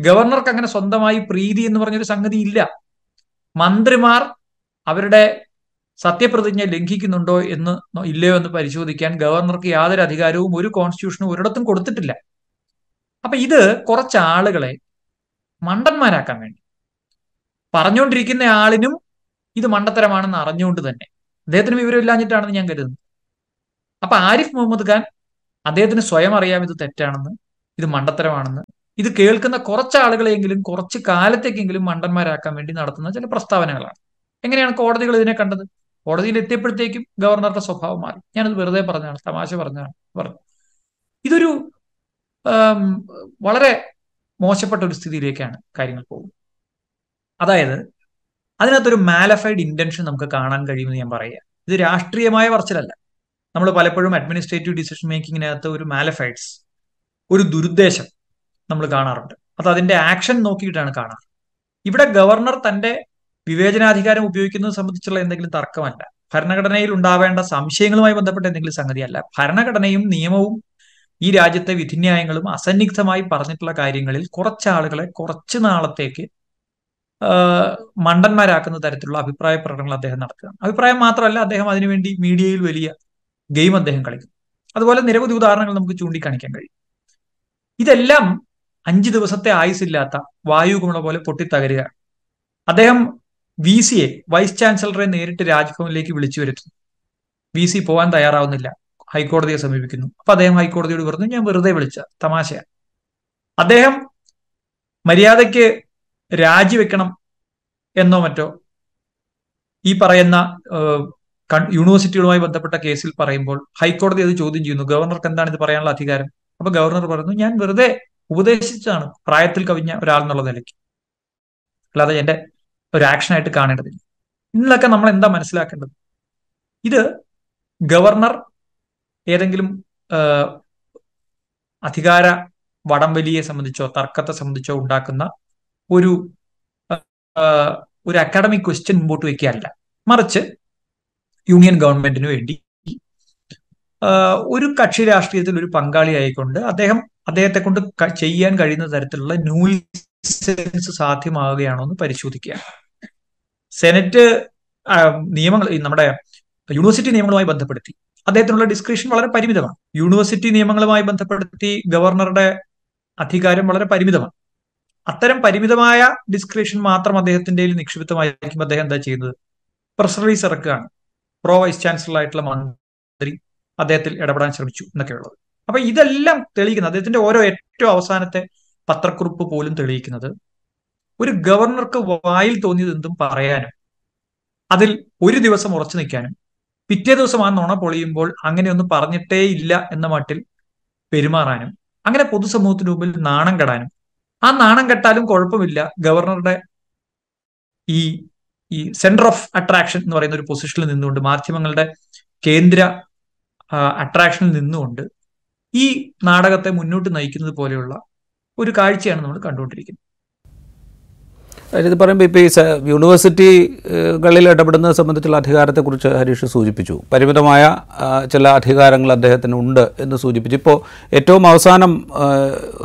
Speaker 2: ഗവർണർക്ക് അങ്ങനെ സ്വന്തമായി പ്രീതി എന്ന് പറഞ്ഞൊരു സംഗതി ഇല്ല. മന്ത്രിമാർ അവരുടെ സത്യപ്രതിജ്ഞ ലംഘിക്കുന്നുണ്ടോ എന്ന് ഇല്ലയോ എന്ന് പരിശോധിക്കാൻ ഗവർണർക്ക് യാതൊരു അധികാരവും ഒരു കോൺസ്റ്റിറ്റ്യൂഷനും ഒരിടത്തും കൊടുത്തിട്ടില്ല. അപ്പൊ ഇത് കുറച്ച് ആളുകളെ മണ്ടന്മാരാക്കാൻ വേണ്ടി. പറഞ്ഞുകൊണ്ടിരിക്കുന്ന ആളിനും ഇത് മണ്ടത്തരമാണെന്ന് അറിഞ്ഞുകൊണ്ട് തന്നെ. അദ്ദേഹത്തിന് വിവരമില്ലാഞ്ഞിട്ടാണെന്ന് ഞാൻ കരുതുന്നു. അപ്പൊ ആരിഫ് മുഹമ്മദ് ഖാൻ അദ്ദേഹത്തിന് സ്വയം അറിയാം ഇത് തെറ്റാണെന്ന് ഇത് മണ്ടത്തരമാണെന്ന്. ഇത് കേൾക്കുന്ന കുറച്ച് ആളുകളെങ്കിലും കുറച്ച് കാലത്തേക്കെങ്കിലും മണ്ടന്മാരാക്കാൻ വേണ്ടി നടത്തുന്ന ചില പ്രസ്താവനകളാണ്. എങ്ങനെയാണ് കോടതികൾ ഇതിനെ കണ്ടത്? കോടതിയിൽ എത്തിയപ്പോഴത്തേക്കും ഗവർണറുടെ സ്വഭാവം മാറി. ഞാനത് വെറുതെ പറഞ്ഞതാണ് തമാശ പറഞ്ഞതാണ്. പറഞ്ഞു. ഇതൊരു വളരെ മോശപ്പെട്ട ഒരു സ്ഥിതിയിലേക്കാണ് കാര്യങ്ങൾ പോകുന്നത്. അതായത് അതിനകത്തൊരു മാലഫൈഡ് ഇന്റൻഷൻ നമുക്ക് കാണാൻ കഴിയുമെന്ന് ഞാൻ പറയുക ഇത് രാഷ്ട്രീയമായ പറച്ചിലല്ല. നമ്മൾ പലപ്പോഴും അഡ്മിനിസ്ട്രേറ്റീവ് ഡിസിഷൻ മേക്കിങ്ങിനകത്ത് ഒരു മാലഫൈഡ്സ് ഒരു ദുരുദ്ദേശം നമ്മൾ കാണാറുണ്ട്. അത് അതിന്റെ ആക്ഷൻ നോക്കിയിട്ടാണ് കാണാറ്. ഇവിടെ ഗവർണർ തന്റെ വിവേചനാധികാരം ഉപയോഗിക്കുന്നത് സംബന്ധിച്ചുള്ള എന്തെങ്കിലും തർക്കമല്ല. ഭരണഘടനയിൽ ഉണ്ടാവേണ്ട സംശയങ്ങളുമായി ബന്ധപ്പെട്ട എന്തെങ്കിലും സംഗതിയല്ല. ഭരണഘടനയും നിയമവും ഈ രാജ്യത്തെ വിധിന്യായങ്ങളും അസന്നിഗ്ധമായി പറഞ്ഞിട്ടുള്ള കാര്യങ്ങളിൽ കുറച്ച് ആളുകളെ കുറച്ച് നാളത്തേക്ക് മണ്ടന്മാരാക്കുന്ന തരത്തിലുള്ള അഭിപ്രായ പ്രകടനങ്ങൾ അദ്ദേഹം നടത്തുകയാണ്. അഭിപ്രായം മാത്രമല്ല അദ്ദേഹം അതിനുവേണ്ടി മീഡിയയിൽ വലിയ ഗെയിം അദ്ദേഹം കളിക്കും. അതുപോലെ നിരവധി ഉദാഹരണങ്ങൾ നമുക്ക് ചൂണ്ടിക്കാണിക്കാൻ കഴിയും. ഇതെല്ലാം അഞ്ച് ദിവസത്തെ ആയുസില്ലാത്ത വായുകുമള പോലെ പൊട്ടിത്തകരുക അദ്ദേഹം വി സിയെ വൈസ് ചാൻസലറെ നേരിട്ട് രാജ്ഭവനിലേക്ക് വിളിച്ചു വരുത്തുന്നു. വി സി പോകാൻ തയ്യാറാവുന്നില്ല. ഹൈക്കോടതിയെ സമീപിക്കുന്നു. അപ്പൊ അദ്ദേഹം ഹൈക്കോടതിയോട് പറഞ്ഞു ഞാൻ വെറുതെ വിളിച്ച തമാശയാണ് അദ്ദേഹം മര്യാദയ്ക്ക് രാജിവെക്കണം എന്നോ മറ്റോ ഈ പറയുന്ന യൂണിവേഴ്സിറ്റികളുമായി ബന്ധപ്പെട്ട കേസിൽ പറയുമ്പോൾ ഹൈക്കോടതി അത് ചോദ്യം ചെയ്യുന്നു. ഗവർണർക്ക് എന്താണ് ഇത് പറയാനുള്ള അധികാരം? അപ്പൊ ഗവർണർ പറഞ്ഞു ഞാൻ വെറുതെ ഉപദേശിച്ചതാണ് പ്രായത്തിൽ കവിഞ്ഞ ഒരാൾ എന്നുള്ള നിലയ്ക്ക്. അല്ലാതെ എന്റെ ഒരു ആക്ഷനായിട്ട് കാണേണ്ടതില്ല. ഇന്നൊക്കെ നമ്മൾ എന്താ മനസ്സിലാക്കേണ്ടത്? ഇത് ഗവർണർ ഏതെങ്കിലും അധികാര വടംവലിയെ സംബന്ധിച്ചോ തർക്കത്തെ സംബന്ധിച്ചോ ഉണ്ടാക്കുന്ന ഒരു ഒരു അക്കാഡമിക് ക്വസ്റ്റ്യൻ മുമ്പോട്ട് വയ്ക്കുകയല്ല മറിച്ച് യൂണിയൻ ഗവൺമെന്റിന് വേണ്ടി ഒരു കക്ഷി രാഷ്ട്രീയത്തിൽ ഒരു പങ്കാളിയായിക്കൊണ്ട് അദ്ദേഹം അദ്ദേഹത്തെ കൊണ്ട് ചെയ്യാൻ കഴിയുന്ന തരത്തിലുള്ള ന്യൂസൻസ് സാധ്യമാവുകയാണോ എന്ന് പരിശോധിക്കുക. സെനറ്റ് നിയമങ്ങൾ നമ്മുടെ യൂണിവേഴ്സിറ്റി നിയമങ്ങളുമായി ബന്ധപ്പെടുത്തി. അദ്ദേഹത്തിനുള്ള ഡിസ്ക്രിപ്ഷൻ വളരെ പരിമിതമാണ്. യൂണിവേഴ്സിറ്റി നിയമങ്ങളുമായി ബന്ധപ്പെടുത്തി ഗവർണറുടെ അധികാരം വളരെ പരിമിതമാണ്. അത്തരം പരിമിതമായ ഡിസ്ക്രിപ്ഷൻ മാത്രം അദ്ദേഹത്തിന്റെ നിക്ഷിപ്തമായിരിക്കും അദ്ദേഹം എന്താ ചെയ്യുന്നത്? പ്രസ് റിലീസ് ഇറക്കുകയാണ്. പ്രോ വൈസ് ചാൻസലർ ആയിട്ടുള്ള മന്ത്രി അദ്ദേഹത്തിൽ ഇടപെടാൻ ശ്രമിച്ചു എന്നൊക്കെയുള്ളത്. അപ്പൊ ഇതെല്ലാം തെളിയിക്കുന്നത് അദ്ദേഹത്തിന്റെ ഓരോ ഏറ്റവും അവസാനത്തെ പത്രക്കുറിപ്പ് പോലും തെളിയിക്കുന്നത് ഒരു ഗവർണർക്ക് വായിൽ തോന്നിയത് എന്തും പറയാനും അതിൽ ഒരു ദിവസം ഉറച്ചു നിൽക്കാനും പിറ്റേ ദിവസം ആ നുണ പൊളിയുമ്പോൾ അങ്ങനെയൊന്നും പറഞ്ഞിട്ടേ ഇല്ല എന്ന മട്ടിൽ പെരുമാറാനും അങ്ങനെ പൊതുസമൂഹത്തിന് മുമ്പിൽ നാണം കെടാനും. ആ നാണം കെട്ടാലും കുഴപ്പമില്ല. ഗവർണറുടെ ഈ ഈ സെന്റർ ഓഫ് അട്രാക്ഷൻ എന്ന് പറയുന്ന ഒരു പൊസിഷനിൽ നിന്നുകൊണ്ട് മാധ്യമങ്ങളുടെ കേന്ദ്ര അട്രാക്ഷനിൽ നിന്നുകൊണ്ട് ഈ നാടകത്തെ മുന്നോട്ട് നയിക്കുന്നത് പോലെയുള്ള ഒരു കാഴ്ചയാണ് നമ്മൾ കണ്ടുകൊണ്ടിരിക്കുന്നത്.
Speaker 1: ഇത് പറയുമ്പോൾ ഇപ്പോൾ ഈ യൂണിവേഴ്സിറ്റികളിൽ ഇടപെടുന്നത് സംബന്ധിച്ചുള്ള അധികാരത്തെക്കുറിച്ച് ഹരീഷ് സൂചിപ്പിച്ചു. പരിമിതമായ ചില അധികാരങ്ങൾ അദ്ദേഹത്തിന് ഉണ്ട് എന്ന് സൂചിപ്പിച്ചു. ഇപ്പോൾ ഏറ്റവും അവസാനം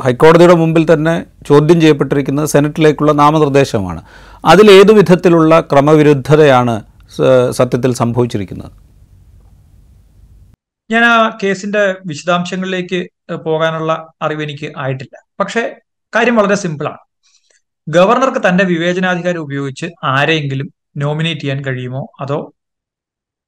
Speaker 1: ഹൈക്കോടതിയുടെ മുമ്പിൽ തന്നെ ചോദ്യം ചെയ്യപ്പെട്ടിരിക്കുന്നത് സെനറ്റിലേക്കുള്ള നാമനിർദ്ദേശമാണ്. അതിലേതു വിധത്തിലുള്ള ക്രമവിരുദ്ധതയാണ് സത്യത്തിൽ സംഭവിച്ചിരിക്കുന്നത്?
Speaker 2: ഞാൻ ആ കേസിന്റെ വിശദാംശങ്ങളിലേക്ക് പോകാനുള്ള അറിവ് എനിക്ക് ആയിട്ടില്ല. പക്ഷേ കാര്യം വളരെ സിമ്പിളാണ്. ഗവർണർക്ക് തന്റെ വിവേചനാധികാരം ഉപയോഗിച്ച് ആരെയെങ്കിലും നോമിനേറ്റ് ചെയ്യാൻ കഴിയുമോ? അതോ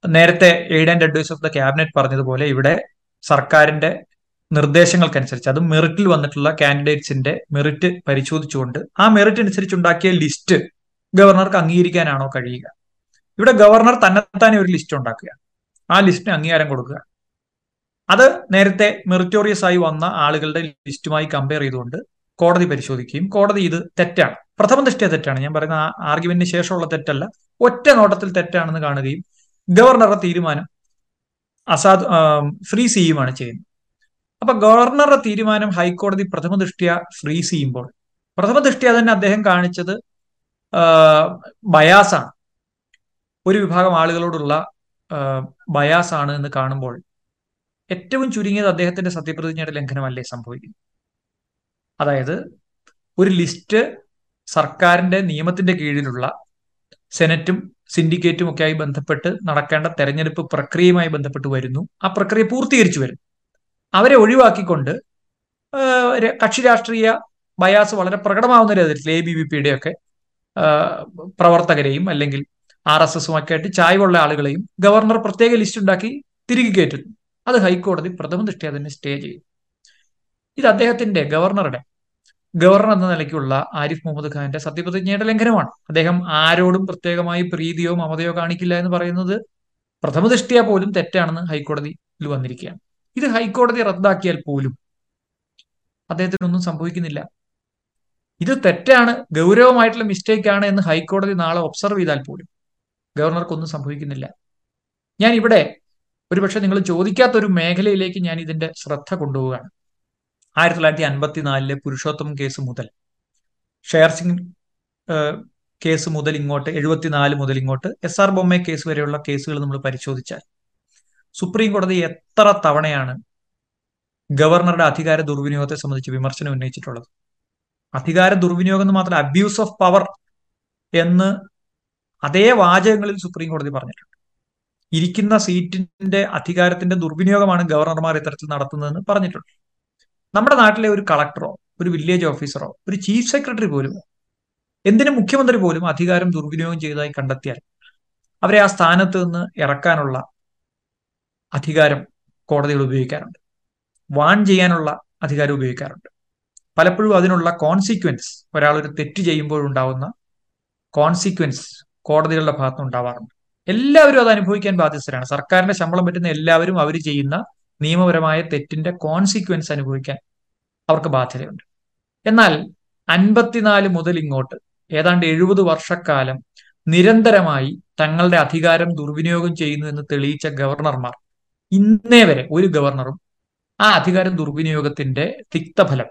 Speaker 2: നേരത്തെ aid and advice of the cabinet പറഞ്ഞതുപോലെ ഇവിടെ സർക്കാരിന്റെ നിർദ്ദേശങ്ങൾക്കനുസരിച്ച് അത് മെറിറ്റിൽ വന്നിട്ടുള്ള കാൻഡിഡേറ്റ്സിന്റെ മെറിറ്റ് പരിശോധിച്ചുകൊണ്ട് ആ മെറിറ്റ് അനുസരിച്ച് ഉണ്ടാക്കിയ ലിസ്റ്റ് ഗവർണർക്ക് അംഗീകരിക്കാനാണോ കഴിയുക? ഇവിടെ ഗവർണർ തന്നെത്താനെ ഒരു ലിസ്റ്റ് ഉണ്ടാക്കുക. ആ ലിസ്റ്റിന് അംഗീകാരം കൊടുക്കുക. അത് നേരത്തെ മെറിറ്റോറിയസ് ആയി വന്ന ആളുകളുടെ ലിസ്റ്റുമായി കമ്പയർ ചെയ്തുകൊണ്ട് കോടതി പരിശോധിക്കുകയും കോടതി ഇത് തെറ്റാണ്. പ്രഥമ ദൃഷ്ടിയ തെറ്റാണ്. ഞാൻ പറയുന്ന ആർഗ്യുമെന്റിന് ശേഷമുള്ള തെറ്റല്ല. ഒറ്റ നോട്ടത്തിൽ തെറ്റാണെന്ന് കാണുകയും ഗവർണറുടെ തീരുമാനം അസാധു ഫ്രീസ് ചെയ്യുമാണ് ചെയ്യുന്നത്. അപ്പൊ ഗവർണറുടെ തീരുമാനം ഹൈക്കോടതി പ്രഥമ ദൃഷ്ടിയ ഫ്രീസ് ചെയ്യുമ്പോൾ പ്രഥമ ദൃഷ്ടിയ തന്നെ അദ്ദേഹം കാണിച്ചത് ബയാസാണ്. ഒരു വിഭാഗം ആളുകളോടുള്ള ബയാസാണ് എന്ന് കാണുമ്പോൾ ഏറ്റവും ചുരുങ്ങിയത് അദ്ദേഹത്തിന്റെ സത്യപ്രതിജ്ഞയുടെ ലംഘനമല്ലേ സംഭവിക്കുന്നത്? അതായത് ഒരു ലിസ്റ്റ് സർക്കാരിന്റെ നിയമത്തിന്റെ കീഴിലുള്ള സെനറ്റും സിൻഡിക്കേറ്റും ഒക്കെ ആയി ബന്ധപ്പെട്ട് നടക്കേണ്ട തെരഞ്ഞെടുപ്പ് പ്രക്രിയയുമായി ബന്ധപ്പെട്ട് വരുന്നു. ആ പ്രക്രിയ പൂർത്തീകരിച്ചു വരുന്നു അവരെ ഒഴിവാക്കിക്കൊണ്ട് കക്ഷി രാഷ്ട്രീയ ബയാസ് വളരെ പ്രകടമാവുന്ന രീതിയിൽ എ ബി വി പിയുടെ ഒക്കെ പ്രവർത്തകരെയും അല്ലെങ്കിൽ ആർ എസ് എസും ഒക്കെ ആയിട്ട് ചായ്വുള്ള ആളുകളെയും ഗവർണർ പ്രത്യേക ലിസ്റ്റ് ഉണ്ടാക്കി തിരികെ കയറ്റുന്നു. അത് ഹൈക്കോടതി പ്രഥമ ദൃഷ്ടി അതിനെ സ്റ്റേ ചെയ്തു ഇത് അദ്ദേഹത്തിന്റെ ഗവർണറുടെ ഗവർണർ എന്ന നിലയ്ക്കുള്ള ആരിഫ് മുഹമ്മദ് ഖാന്റെ സത്യപ്രതിജ്ഞയുടെ ലംഘനമാണ്. അദ്ദേഹം ആരോടും പ്രത്യേകമായി പ്രീതിയോ മമതയോ കാണിക്കില്ല എന്ന് പറയുന്നത് പ്രഥമ പോലും തെറ്റാണെന്ന് ഹൈക്കോടതിയിൽ വന്നിരിക്കുകയാണ്. ഇത് ഹൈക്കോടതി റദ്ദാക്കിയാൽ പോലും അദ്ദേഹത്തിനൊന്നും സംഭവിക്കുന്നില്ല. ഇത് തെറ്റാണ് ഗൗരവമായിട്ടുള്ള മിസ്റ്റേക്ക് ആണ് എന്ന് ഹൈക്കോടതി നാളെ ഒബ്സർവ് ചെയ്താൽ പോലും ഗവർണർക്കൊന്നും സംഭവിക്കുന്നില്ല. ഞാൻ ഇവിടെ ഒരുപക്ഷെ നിങ്ങൾ ചോദിക്കാത്ത ഒരു മേഖലയിലേക്ക് ഞാൻ ഇതിന്റെ ശ്രദ്ധ കൊണ്ടുപോവുകയാണ്. ആയിരത്തി തൊള്ളായിരത്തി അൻപത്തിനാലിലെ പുരുഷോത്തം കേസ് മുതൽ. ഷെയർ സിംഗ് കേസ് മുതൽ ഇങ്ങോട്ട് എഴുപത്തിനാല് മുതൽ ഇങ്ങോട്ട് എസ് ആർ ബൊമ്മ കേസ് വരെയുള്ള കേസുകൾ നമ്മൾ പരിശോധിച്ചാൽ സുപ്രീം കോടതി എത്ര തവണയാണ് ഗവർണറുടെ അധികാര ദുർവിനിയോഗത്തെ സംബന്ധിച്ച് വിമർശനം ഉന്നയിച്ചിട്ടുള്ളത്? അധികാര ദുർവിനിയോഗം എന്ന് മാത്രമല്ല അബ്യൂസ് ഓഫ് പവർ എന്ന് അതേ വാചകങ്ങളിൽ സുപ്രീം കോടതി പറഞ്ഞിട്ടുണ്ട്. ഇരിക്കുന്ന സീറ്റിന്റെ അധികാരത്തിന്റെ ദുർവിനിയോഗമാണ് ഗവർണർമാർ ഇത്തരത്തിൽ നടത്തുന്നതെന്ന് പറഞ്ഞിട്ടുണ്ട്. നമ്മുടെ നാട്ടിലെ ഒരു കളക്ടറോ ഒരു വില്ലേജ് ഓഫീസറോ ഒരു ചീഫ് സെക്രട്ടറി പോലും എന്തിനു മുഖ്യമന്ത്രി പോലും അധികാരം ദുർവിനിയോഗം ചെയ്തതായി കണ്ടെത്തിയാൽ അവരെ ആ സ്ഥാനത്ത് നിന്ന് ഇറക്കാനുള്ള അധികാരം കോടതികൾ ഉപയോഗിക്കാറുണ്ട്. വാൺ ചെയ്യാനുള്ള അധികാരം ഉപയോഗിക്കാറുണ്ട്. പലപ്പോഴും അതിനുള്ള കോൺസിക്വൻസ് ഒരാൾ ഒരു തെറ്റ് ചെയ്യുമ്പോഴുണ്ടാവുന്ന കോൺസിക്വൻസ് കോടതികളുടെ ഭാഗത്തുനിന്ന് ഉണ്ടാവാറുണ്ട് എല്ലാവരും അത് അനുഭവിക്കാൻ ബാധ്യസ്ഥരാണ്. സർക്കാരിന്റെ ശമ്പളം പറ്റുന്ന എല്ലാവരും അവർ ചെയ്യുന്ന നിയമപരമായ തെറ്റിന്റെ കോൺസിക്വൻസ് അനുഭവിക്കാൻ അവർക്ക് ബാധ്യതയുണ്ട്. എന്നാൽ അൻപത്തിനാല് മുതൽ ഇങ്ങോട്ട് ഏതാണ്ട് എഴുപത് വർഷക്കാലം നിരന്തരമായി തങ്ങളുടെ അധികാരം ദുർവിനിയോഗം ചെയ്യുന്നു എന്ന് തെളിയിച്ച ഗവർണർമാർ ഇന്നേ വരെ ഒരു ഗവർണറും ആ അധികാരം ദുർവിനിയോഗത്തിന്റെ തിക്തഫലം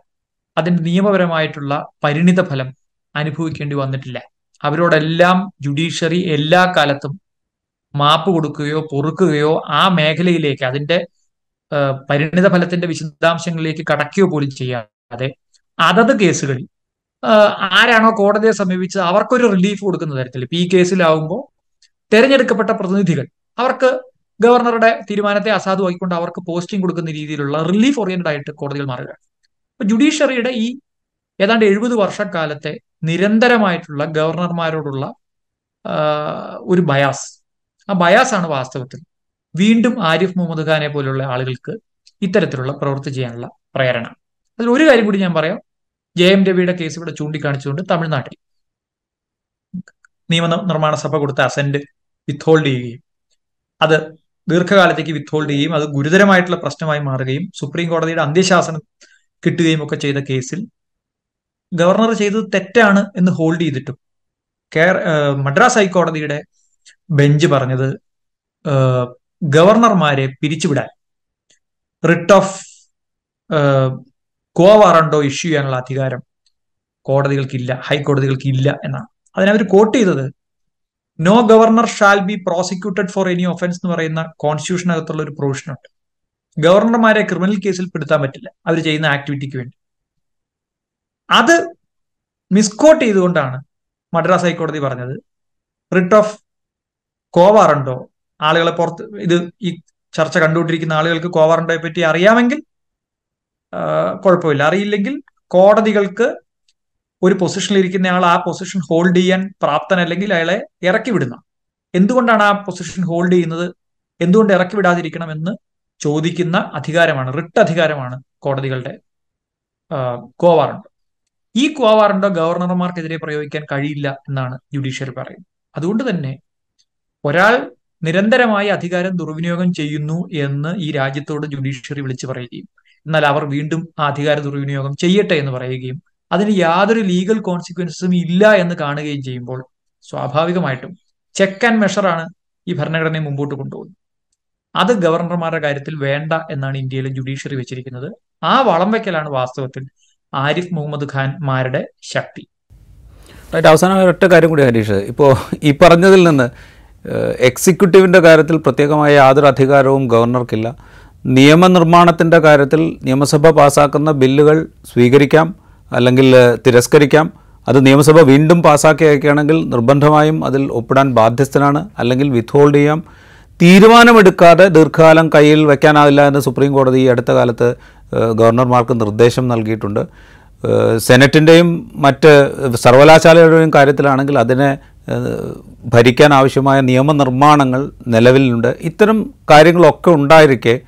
Speaker 2: അതിന്റെ നിയമപരമായിട്ടുള്ള പരിണിത ഫലം അനുഭവിക്കേണ്ടി വന്നിട്ടില്ല. അവരോടെല്ലാം ജുഡീഷ്യറി എല്ലാ കാലത്തും മാപ്പ് കൊടുക്കുകയോ പൊറുക്കുകയോ ആ മേഖലയിലേക്ക് അതിന്റെ പരിണിത ഫലത്തിന്റെ വിശദാംശങ്ങളിലേക്ക് കടക്കുകയോ പോലും ചെയ്യാതെ അതത് കേസുകളിൽ ആരാണോ കോടതിയെ സമീപിച്ചത് അവർക്കൊരു റിലീഫ് കൊടുക്കുന്ന തരത്തിൽ. ഇപ്പൊ ഈ കേസിലാവുമ്പോൾ തെരഞ്ഞെടുക്കപ്പെട്ട പ്രതിനിധികൾ അവർക്ക് ഗവർണറുടെ തീരുമാനത്തെ അസാധുവാക്കിക്കൊണ്ട് അവർക്ക് പോസ്റ്റിംഗ് കൊടുക്കുന്ന രീതിയിലുള്ള റിലീഫ് ഓറിയന്റഡ് ആയിട്ട് കോടതികൾ മാറുക അപ്പൊ ജുഡീഷ്യറിയുടെ ഈ ഏതാണ്ട് എഴുപത് വർഷക്കാലത്തെ നിരന്തരമായിട്ടുള്ള ഗവർണർമാരോടുള്ള ഒരു ബയാസ്. ആ ബയാസാണ് വാസ്തവത്തിൽ വീണ്ടും ആരിഫ് മുഹമ്മദ് ഖാനെ പോലുള്ള ആളുകൾക്ക് ഇത്തരത്തിലുള്ള പ്രവൃത്തി ചെയ്യാനുള്ള പ്രേരണ. അതിൽ ഒരു കാര്യം കൂടി ഞാൻ പറയാം. ജെ എം രവിയുടെ കേസ് ഇവിടെ ചൂണ്ടിക്കാണിച്ചുകൊണ്ട് തമിഴ്നാട്ടിൽ നിയമ നിർമ്മാണ സഭ കൊടുത്ത അസന്റ് വിത്ത്ഹോൾഡ് ചെയ്യുകയും അത് ദീർഘകാലത്തേക്ക് വിത്ത്ഹോൾഡ് ചെയ്യുകയും അത് ഗുരുതരമായിട്ടുള്ള പ്രശ്നമായി മാറുകയും സുപ്രീം കോടതിയുടെ അന്ത്യശാസനം കിട്ടുകയും ഒക്കെ ചെയ്ത കേസിൽ ഗവർണർ ചെയ്തത് തെറ്റാണ് എന്ന് ഹോൾഡ് ചെയ്തിട്ടും കേര മദ്രാസ് ഹൈക്കോടതിയുടെ ബെഞ്ച് പറഞ്ഞത് ഗവർണർമാരെ പിരിച്ചുവിടാൻ. Writ of quo warranto issue ചെയ്യാനുള്ള അധികാരം കോടതികൾക്കില്ല ഹൈക്കോടതികൾക്ക് ഇല്ല എന്നാണ് അതിനവർ കോട്ട് ചെയ്തത് no governor shall be prosecuted for any offence എന്ന് പറയുന്ന കോൺസ്റ്റിറ്റ്യൂഷനകത്തുള്ള ഒരു പ്രൊവിഷൻ ഉണ്ട്. ഗവർണർമാരെ ക്രിമിനൽ കേസിൽ പെടുത്താൻ പറ്റില്ല അവർ ചെയ്യുന്ന ആക്ടിവിറ്റിക്ക് വേണ്ടി. അത് മിസ്കോട്ട് ചെയ്തുകൊണ്ടാണ് മദ്രാസ് ഹൈക്കോടതി പറഞ്ഞത് റിട്ട് ഓഫ് കോവാറണ്ടോ ആളുകളെ പുറത്ത് ഇത് ഈ ചർച്ച കണ്ടുകൊണ്ടിരിക്കുന്ന ആളുകൾക്ക് കോവാറണ്ടോയെ പറ്റി അറിയാമെങ്കിൽ കുഴപ്പമില്ല. അറിയില്ലെങ്കിൽ കോടതികൾക്ക് ഒരു പൊസിഷനിൽ ഇരിക്കുന്ന ആൾ ആ പൊസിഷൻ ഹോൾഡ് ചെയ്യാൻ പ്രാപ്തനല്ലെങ്കിൽ അയാളെ ഇറക്കി വിടുന്ന. എന്തുകൊണ്ടാണ് ആ പൊസിഷൻ ഹോൾഡ് ചെയ്യുന്നത്? എന്തുകൊണ്ട് ഇറക്കി വിടാതിരിക്കണം എന്ന് ചോദിക്കുന്ന അധികാരമാണ് റിട്ട് അധികാരമാണ് കോടതികളുടെ കോവാറുണ്ട് ഈ കോവാറുണ്ടോ ഗവർണർമാർക്കെതിരെ പ്രയോഗിക്കാൻ കഴിയില്ല എന്നാണ് ജുഡീഷ്യറി പറയുന്നത്. അതുകൊണ്ട് തന്നെ ഒരാൾ നിരന്തരമായി അധികാരം ദുർവിനിയോഗം ചെയ്യുന്നു എന്ന് ഈ രാജ്യത്തോട് ജുഡീഷ്യറി വിളിച്ചു പറയുകയും എന്നാൽ അവർ വീണ്ടും ആ അധികാര ദുർവിനിയോഗം ചെയ്യട്ടെ എന്ന് പറയുകയും അതിന് യാതൊരു ലീഗൽ കോൺസിക്വൻസും ഇല്ല എന്ന് കാണുകയും ചെയ്യുമ്പോൾ സ്വാഭാവികമായിട്ടും ചെക്ക് ആൻഡ് മെഷറാണ് ഈ ഭരണഘടനയെ മുമ്പോട്ട് കൊണ്ടുപോകുന്നത്. അത് ഗവർണർമാരുടെ കാര്യത്തിൽ വേണ്ട എന്നാണ് ഇന്ത്യയിലെ ജുഡീഷ്യറി വെച്ചിരിക്കുന്നത്. ആ വളം വയ്ക്കലാണ് വാസ്തവത്തിൽ ആരിഫ് മുഹമ്മദ് ഖാൻമാരുടെ ശക്തി.
Speaker 1: അവസാനമായി ഒറ്റ കാര്യം കൂടി ഹരീഷ്. ഇപ്പോൾ ഈ പറഞ്ഞതിൽ നിന്ന് എക്സിക്യൂട്ടീവിന്റെ കാര്യത്തിൽ പ്രത്യേകമായ യാതൊരു അധികാരവും ഗവർണർക്കില്ല. നിയമനിർമ്മാണത്തിന്റെ കാര്യത്തിൽ നിയമസഭ പാസാക്കുന്ന ബില്ലുകൾ സ്വീകരിക്കാം അല്ലെങ്കിൽ തിരസ്കരിക്കാം. അത് നിയമസഭ വീണ്ടും പാസ്സാക്കി അയക്കുകയാണെങ്കിൽ നിർബന്ധമായും അതിൽ ഒപ്പിടാൻ ബാധ്യസ്ഥനാണ് അല്ലെങ്കിൽ വിത്ത്ഹോൾഡ് ചെയ്യാം. തീരുമാനമെടുക്കാതെ ദീർഘകാലം കയ്യിൽ വയ്ക്കാനാവില്ല എന്ന് സുപ്രീം കോടതി ഈ അടുത്ത കാലത്ത് ഗവർണർമാർക്ക് നിർദ്ദേശം നൽകിയിട്ടുണ്ട്. സെനറ്റിന്റെയും മറ്റ് സർവകലാശാലയുടെയും കാര്യത്തിലാണെങ്കിൽ അതിനെ ഭരിക്കാൻ ആവശ്യമായ നിയമനിർമ്മാണങ്ങൾ നിലവിലുണ്ട്. ഇത്തരം കാര്യങ്ങളൊക്കെ ഉണ്ടായിരിക്കെ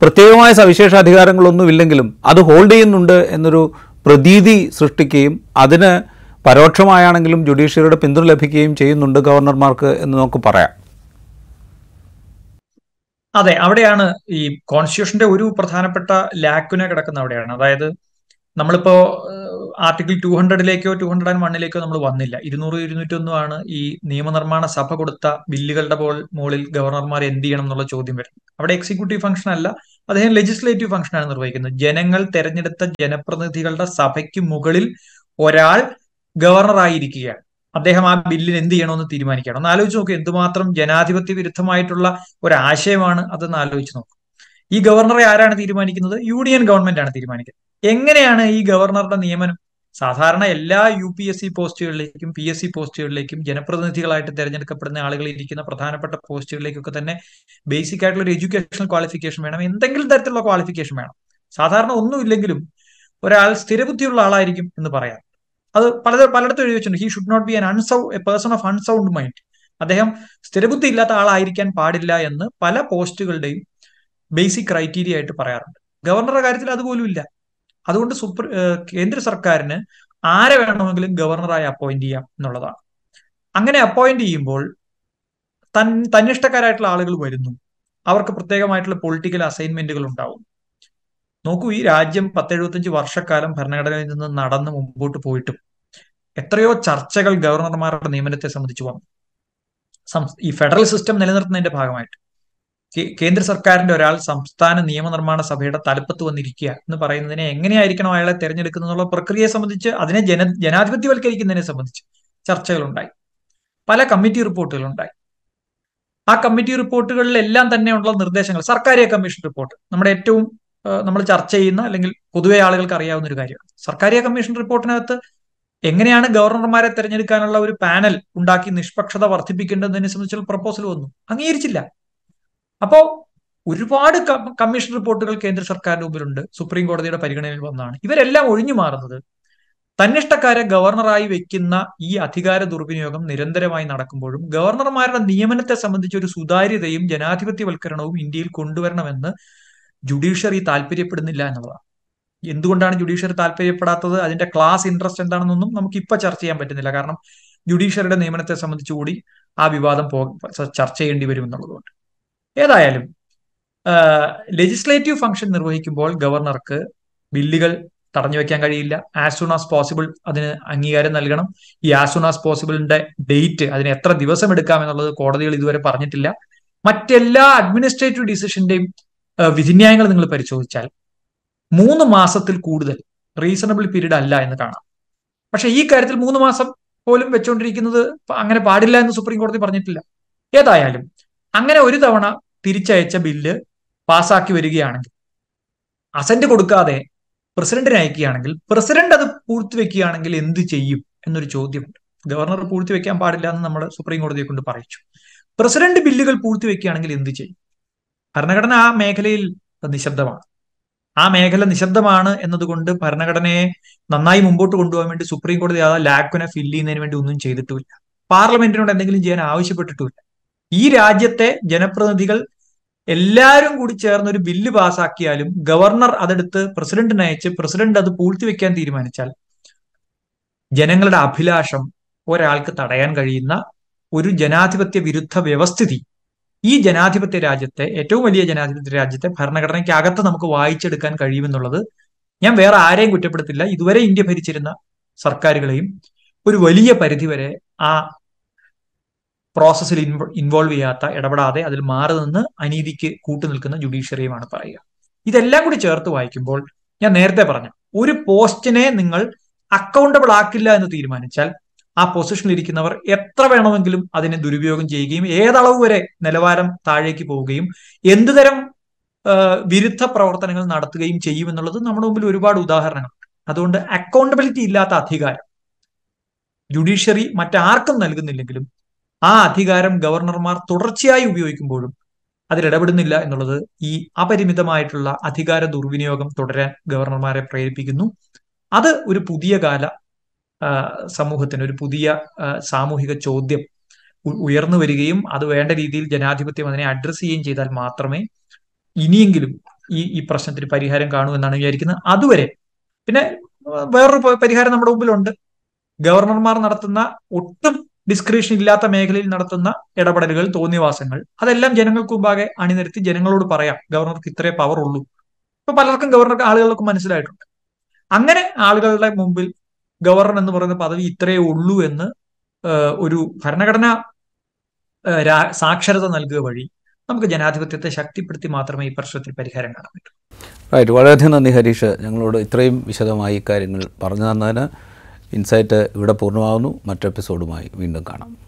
Speaker 1: പ്രത്യേകമായ സവിശേഷ അധികാരങ്ങളൊന്നുമില്ലെങ്കിലും അത് ഹോൾഡ് ചെയ്യുന്നുണ്ട് എന്നൊരു പ്രതീതി സൃഷ്ടിക്കുകയും അതിന് പരോക്ഷമായാണെങ്കിലും ജുഡീഷ്യറിയുടെ പിന്തുണ ലഭിക്കുകയും ചെയ്യുന്നുണ്ട് ഗവർണർമാർക്ക് എന്ന് നമുക്ക് പറയാം.
Speaker 2: അതെ അവിടെയാണ് ഈ കോൺസ്റ്റിറ്റ്യൂഷന്റെ ഒരു പ്രധാനപ്പെട്ട ലാക്കുന കിടക്കുന്ന അവിടെയാണ്. അതായത് നമ്മളിപ്പോ ആർട്ടിക്കിൾ ടു ഹൺഡ്രഡിലേക്കോ ടു ഹൺഡ്രഡ് ആൻഡ് വണ്ണിലേക്കോ നമ്മൾ വന്നില്ല. ഇരുന്നൂറ് ആണ് ഈ നിയമനിർമ്മാണ സഭ കൊടുത്ത ബില്ലുകളുടെ പോൾ മുകളിൽ ഗവർണർമാർ എന്ത് ചെയ്യണം എന്നുള്ള ചോദ്യം വരും അവിടെ എക്സിക്യൂട്ടീവ് ഫംഗ്ഷൻ അല്ല അദ്ദേഹം ലെജിസ്ലേറ്റീവ് ഫംഗ്ഷനാണ് നിർവഹിക്കുന്നത്. ജനങ്ങൾ തെരഞ്ഞെടുത്ത ജനപ്രതിനിധികളുടെ സഭയ്ക്ക് മുകളിൽ ഒരാൾ ഗവർണറായിരിക്കുകയാണ് അദ്ദേഹം ആ ബില്ലിന് എന്ത് ചെയ്യണമെന്ന് തീരുമാനിക്കണം ഒന്ന് ആലോചിച്ച് നോക്കൂ എന്തുമാത്രം ജനാധിപത്യ വിരുദ്ധമായിട്ടുള്ള ഒരു ആശയമാണ് അതെന്ന് ആലോചിച്ച് നോക്കൂ. ഈ ഗവർണറെ ആരാണ് തീരുമാനിക്കുന്നത്? യൂണിയൻ ഗവൺമെന്റ് ആണ് തീരുമാനിക്കുന്നത്. എങ്ങനെയാണ് ഈ ഗവർണറുടെ നിയമനം സാധാരണ എല്ലാ യു പി എസ് സി പോസ്റ്റുകളിലേക്കും പി എസ് സി പോസ്റ്റുകളിലേക്കും ജനപ്രതിനിധികളായിട്ട് തിരഞ്ഞെടുക്കപ്പെടുന്ന ആളുകൾ ഇരിക്കുന്ന പ്രധാനപ്പെട്ട പോസ്റ്റുകളിലേക്കൊക്കെ തന്നെ ബേസിക് ആയിട്ടുള്ള ഒരു എഡ്യൂക്കേഷണൽ ക്വാളിഫിക്കേഷൻ വേണം. എന്തെങ്കിലും തരത്തിലുള്ള ക്വാളിഫിക്കേഷൻ വേണം. സാധാരണ ഒന്നുമില്ലെങ്കിലും ഒരാൾ സ്ഥിരബുദ്ധിയുള്ള ആളായിരിക്കും എന്ന് പറയാം. അത് പല പലയിടത്തും എഴുതി വെച്ചിട്ടുണ്ട്. He should not be un unsound a person of unsound mind അദ്ദേഹം സ്ഥിരബുദ്ധി ഇല്ലാത്ത ആളായിരിക്കാൻ പാടില്ല എന്ന് പല പോസ്റ്റുകളുടെയും ബേസിക് ക്രൈറ്റീരിയ ആയിട്ട് പറയാറുണ്ട്. ഗവർണറുടെ കാര്യത്തിൽ അതുപോലും ഇല്ല. അതുകൊണ്ട് സുപ്രീം കേന്ദ്ര സർക്കാരിന് ആരെ വേണമെങ്കിലും ഗവർണറായി അപ്പോയിന്റ് ചെയ്യാം എന്നുള്ളതാണ്. അങ്ങനെ അപ്പോയിന്റ് ചെയ്യുമ്പോൾ തൻ തന്നിഷ്ടക്കാരായിട്ടുള്ള ആളുകൾ വരുന്നു. അവർക്ക് പ്രത്യേകമായിട്ടുള്ള പൊളിറ്റിക്കൽ അസൈൻമെന്റുകൾ ഉണ്ടാവും. നോക്കൂ ഈ രാജ്യം പത്തെഴുപത്തഞ്ച് വർഷക്കാലം ഭരണഘടനയിൽ നിന്ന് നടന്ന് മുമ്പോട്ട് പോയിട്ടും എത്രയോ ചർച്ചകൾ ഗവർണർമാരുടെ നിയമനത്തെ സംബന്ധിച്ച് വന്നു. ഈ ഫെഡറൽ സിസ്റ്റം നിലനിർത്തുന്നതിന്റെ ഭാഗമായിട്ട്. കേന്ദ്ര സർക്കാരിന്റെ ഒരാൾ സംസ്ഥാന നിയമനിർമ്മാണ സഭയുടെ തലപ്പത്ത് വന്നിരിക്കുക എന്ന് പറയുന്നതിനെ എങ്ങനെയായിരിക്കണം അയാളെ തെരഞ്ഞെടുക്കുന്നുള്ള പ്രക്രിയയെ സംബന്ധിച്ച് അതിനെ ജന ജനാധിപത്യവൽക്കരിക്കുന്നതിനെ സംബന്ധിച്ച് ചർച്ചകളുണ്ടായി. പല കമ്മിറ്റി റിപ്പോർട്ടുകളുണ്ടായി. ആ കമ്മിറ്റി റിപ്പോർട്ടുകളിലെല്ലാം തന്നെയുള്ള നിർദ്ദേശങ്ങൾ സർക്കാരിയ കമ്മീഷൻ റിപ്പോർട്ട്. നമ്മുടെ ഏറ്റവും നമ്മൾ ചർച്ച ചെയ്യുന്ന അല്ലെങ്കിൽ പൊതുവെ ആളുകൾക്ക് അറിയാവുന്ന ഒരു കാര്യമാണ്. സർക്കാരിയ കമ്മീഷൻ റിപ്പോർട്ടിനകത്ത് എങ്ങനെയാണ് ഗവർണർമാരെ തെരഞ്ഞെടുക്കാനുള്ള ഒരു പാനൽ ഉണ്ടാക്കി നിഷ്പക്ഷത വർദ്ധിപ്പിക്കേണ്ടതിനെ സംബന്ധിച്ചുള്ള പ്രപ്പോസൽ വന്നു. അംഗീകരിച്ചില്ല. അപ്പോ ഒരുപാട് കമ്മീഷൻ റിപ്പോർട്ടുകൾ കേന്ദ്ര സർക്കാരിന്റെ മുമ്പിലുണ്ട്. സുപ്രീം കോടതിയുടെ പരിഗണനയിൽ വന്നാണ്. ഇവരെല്ലാം ഒഴിഞ്ഞു മാറുന്നത്. തന്നിഷ്ടക്കാരെ ഗവർണറായി വെക്കുന്ന ഈ അധികാര ദുർവിനിയോഗം നിരന്തരമായി നടക്കുമ്പോഴും ഗവർണർമാരുടെ നിയമനത്തെ സംബന്ധിച്ച് ഒരു സുതാര്യതയും ജനാധിപത്യവൽക്കരണവും ഇന്ത്യയിൽ കൊണ്ടുവരണമെന്ന് ജുഡീഷ്യറി താല്പര്യപ്പെടുന്നില്ല എന്നുള്ളതാണ്. എന്തുകൊണ്ടാണ് ജുഡീഷ്യറി താല്പര്യപ്പെടാത്തത്? അതിന്റെ ക്ലാസ് ഇൻട്രസ്റ്റ് എന്താണെന്നൊന്നും നമുക്ക് ഇപ്പൊ ചർച്ച ചെയ്യാൻ പറ്റുന്നില്ല. കാരണം ജുഡീഷ്യറിയുടെ നിയമനത്തെ സംബന്ധിച്ചുകൂടി ആ വിവാദം പോ ചർച്ച ചെയ്യേണ്ടി വരും എന്നുള്ളതുകൊണ്ട്. ഏതായാലും ലെജിസ്ലേറ്റീവ് ഫംഗ്ഷൻ നിർവഹിക്കുമ്പോൾ ഗവർണർക്ക് ബില്ലുകൾ തടഞ്ഞു വെക്കാൻ കഴിയില്ല. ആസ് സൂൺ ആസ് പോസിബിൾ അതിന് അംഗീകാരം നൽകണം. ഈ ആസ് സൂൺ ആസ് പോസിബിളിന്റെ ഡേറ്റ് അതിന് എത്ര ദിവസം എടുക്കാം എന്നുള്ളത് കോടതികൾ ഇതുവരെ പറഞ്ഞിട്ടില്ല. മറ്റെല്ലാ അഡ്മിനിസ്ട്രേറ്റീവ് ഡിസിഷന്റെയും വിധിന്യായങ്ങൾ നിങ്ങൾ പരിശോധിച്ചാൽ മൂന്ന് മാസത്തിൽ കൂടുതൽ റീസണബിൾ പീരീഡ് അല്ല എന്ന് കാണാം. പക്ഷെ ഈ കാര്യത്തിൽ മൂന്ന് മാസം പോലും വെച്ചുകൊണ്ടിരിക്കുന്നത് അങ്ങനെ പാടില്ല എന്ന് സുപ്രീം കോടതി പറഞ്ഞിട്ടില്ല. ഏതായാലും അങ്ങനെ ഒരു തവണ തിരിച്ചയച്ച ബില്ല് പാസാക്കി വരികയാണെങ്കിൽ അസന്റ് കൊടുക്കാതെ പ്രസിഡന്റിനെ അയക്കുകയാണെങ്കിൽ പ്രസിഡന്റ് അത് പൂർത്തിവെക്കുകയാണെങ്കിൽ എന്ത് ചെയ്യും എന്നൊരു ചോദ്യമുണ്ട്. ഗവർണർ പൂർത്തിവെക്കാൻ പാടില്ല എന്ന് നമ്മൾ സുപ്രീം കോടതിയെ കൊണ്ട് പറയിച്ചു. പ്രസിഡന്റ് ബില്ലുകൾ പൂർത്തിവെക്കുകയാണെങ്കിൽ എന്ത് ചെയ്യും? ഭരണഘടന ആ മേഖലയിൽ നിശബ്ദമാണ്. ആ മേഖല നിശബ്ദമാണ് എന്നതുകൊണ്ട് ഭരണഘടനയെ നന്നായി മുമ്പോട്ട് കൊണ്ടുപോകാൻ വേണ്ടി സുപ്രീം കോടതി ആ ലാക്കുനെ ഫില്ല് ചെയ്യുന്നതിന് വേണ്ടി ഒന്നും ചെയ്തിട്ടുമില്ല. പാർലമെന്റിനോട് എന്തെങ്കിലും ചെയ്യാൻ ആവശ്യപ്പെട്ടിട്ടുമില്ല. ഈ രാജ്യത്തെ ജനപ്രതിനിധികൾ എല്ലാവരും കൂടി ചേർന്ന് ഒരു ബില്ല് പാസാക്കിയാലും ഗവർണർ അതെടുത്ത് പ്രസിഡന്റിന് അയച്ച് പ്രസിഡന്റ് അത് പൂഴ്ത്തിവെക്കാൻ തീരുമാനിച്ചാൽ ജനങ്ങളുടെ അഭിലാഷം ഒരാൾക്ക് തടയാൻ കഴിയുന്ന ഒരു ജനാധിപത്യ വിരുദ്ധ വ്യവസ്ഥിതി. ഈ ജനാധിപത്യ രാജ്യത്തെ ഏറ്റവും വലിയ ജനാധിപത്യ രാജ്യത്തെ ഭരണഘടനയ്ക്ക് അകത്ത് നമുക്ക് വായിച്ചെടുക്കാൻ കഴിയുമെന്നുള്ളത് ഞാൻ വേറെ ആരെയും കുറ്റപ്പെടുത്തില്ല. ഇതുവരെ ഇന്ത്യ ഭരിച്ചിരുന്ന സർക്കാരുകളെയും ഒരു വലിയ പരിധിവരെ ആ പ്രോസസ്സിൽ ഇൻവോൾവ് ചെയ്യാത്ത ഇടപെടാതെ അതിൽ മാറി നിന്ന് അനീതിക്ക് കൂട്ടുനിൽക്കുന്ന ജുഡീഷ്യറിയുമാണ് പറയുക. ഇതെല്ലാം കൂടി ചേർത്ത് വായിക്കുമ്പോൾ ഞാൻ നേരത്തെ പറഞ്ഞു ഒരു പോസ്റ്റിനെ നിങ്ങൾ അക്കൗണ്ടബിൾ ആക്കില്ല എന്ന് തീരുമാനിച്ചാൽ ആ പൊസിഷനിൽ ഇരിക്കുന്നവർ എത്ര വേണമെങ്കിലും അതിനെ ദുരുപയോഗം ചെയ്യുകയും ഏതളവ് വരെ നിലവാരം താഴേക്ക് പോവുകയും എന്തുതരം വിരുദ്ധ പ്രവർത്തനങ്ങൾ നടത്തുകയും ചെയ്യുമെന്നുള്ളത് നമ്മുടെ മുമ്പിൽ ഒരുപാട് ഉദാഹരണങ്ങൾ. അതുകൊണ്ട് അക്കൗണ്ടബിലിറ്റി ഇല്ലാത്ത അധികാരം ജുഡീഷ്യറി മറ്റാർക്കും നൽകുന്നില്ലെങ്കിലും ആ അധികാരം ഗവർണർമാർ തുടർച്ചയായി ഉപയോഗിക്കുമ്പോഴും അതിലിടപെടുന്നില്ല എന്നുള്ളത് ഈ അപരിമിതമായിട്ടുള്ള അധികാര ദുർവിനിയോഗം തുടരാൻ ഗവർണർമാരെ പ്രേരിപ്പിക്കുന്നു. അത് ഒരു പുതിയ കാല സമൂഹത്തിന് ഒരു പുതിയ സാമൂഹിക ചോദ്യം ഉയർന്നു വരികയും അത് വേണ്ട രീതിയിൽ ജനാധിപത്യം അതിനെ അഡ്രസ് ചെയ്യുകയും ചെയ്താൽ മാത്രമേ ഇനിയെങ്കിലും ഈ ഈ പ്രശ്നത്തിന് പരിഹാരം കാണൂ എന്നാണ് വിചാരിക്കുന്നത്. അതുവരെ പിന്നെ വേറൊരു പരിഹാരം നമ്മുടെ മുമ്പിലുണ്ട്. ഗവർണർമാർ നടത്തുന്ന ഒട്ടും ഡിസ്ക്രിപ്ഷൻ ഇല്ലാത്ത മേഖലയിൽ നടത്തുന്ന ഇടപെടലുകൾ തോന്നിവാസങ്ങൾ അതെല്ലാം ജനങ്ങൾക്ക് മുമ്പാകെ അണിനിരത്തി ജനങ്ങളോട് പറയാം. ഗവർണർക്ക് ഇത്രേ പവർ ഉള്ളൂ. ഇപ്പൊ പലർക്കും ഗവർണർക്ക് ആളുകൾക്ക് മനസ്സിലായിട്ടുണ്ട്. അങ്ങനെ ആളുകളുടെ മുമ്പിൽ ഗവർണർ എന്ന് പറയുന്ന പദവി ഇത്രയേ ഉള്ളൂ എന്ന് ഒരു ഭരണഘടന സാക്ഷരത നൽകുക വഴി നമുക്ക് ജനാധിപത്യത്തെ ശക്തിപ്പെടുത്തി മാത്രമേ ഈ പ്രശ്നത്തിൽ പരിഹാരം കാണാൻ പറ്റൂ.
Speaker 1: റൈറ്റ് വളരെയധികം നന്ദി ഹരീഷ്. ഞങ്ങളോട് ഇത്രയും വിശദമായി കാര്യങ്ങൾ പറഞ്ഞു തന്നതിന് ഇൻസൈറ്റ് ഇവിടെ പൂർണമാകുന്നു. മറ്റെപ്പിസോഡുമായി വീണ്ടും കാണാം.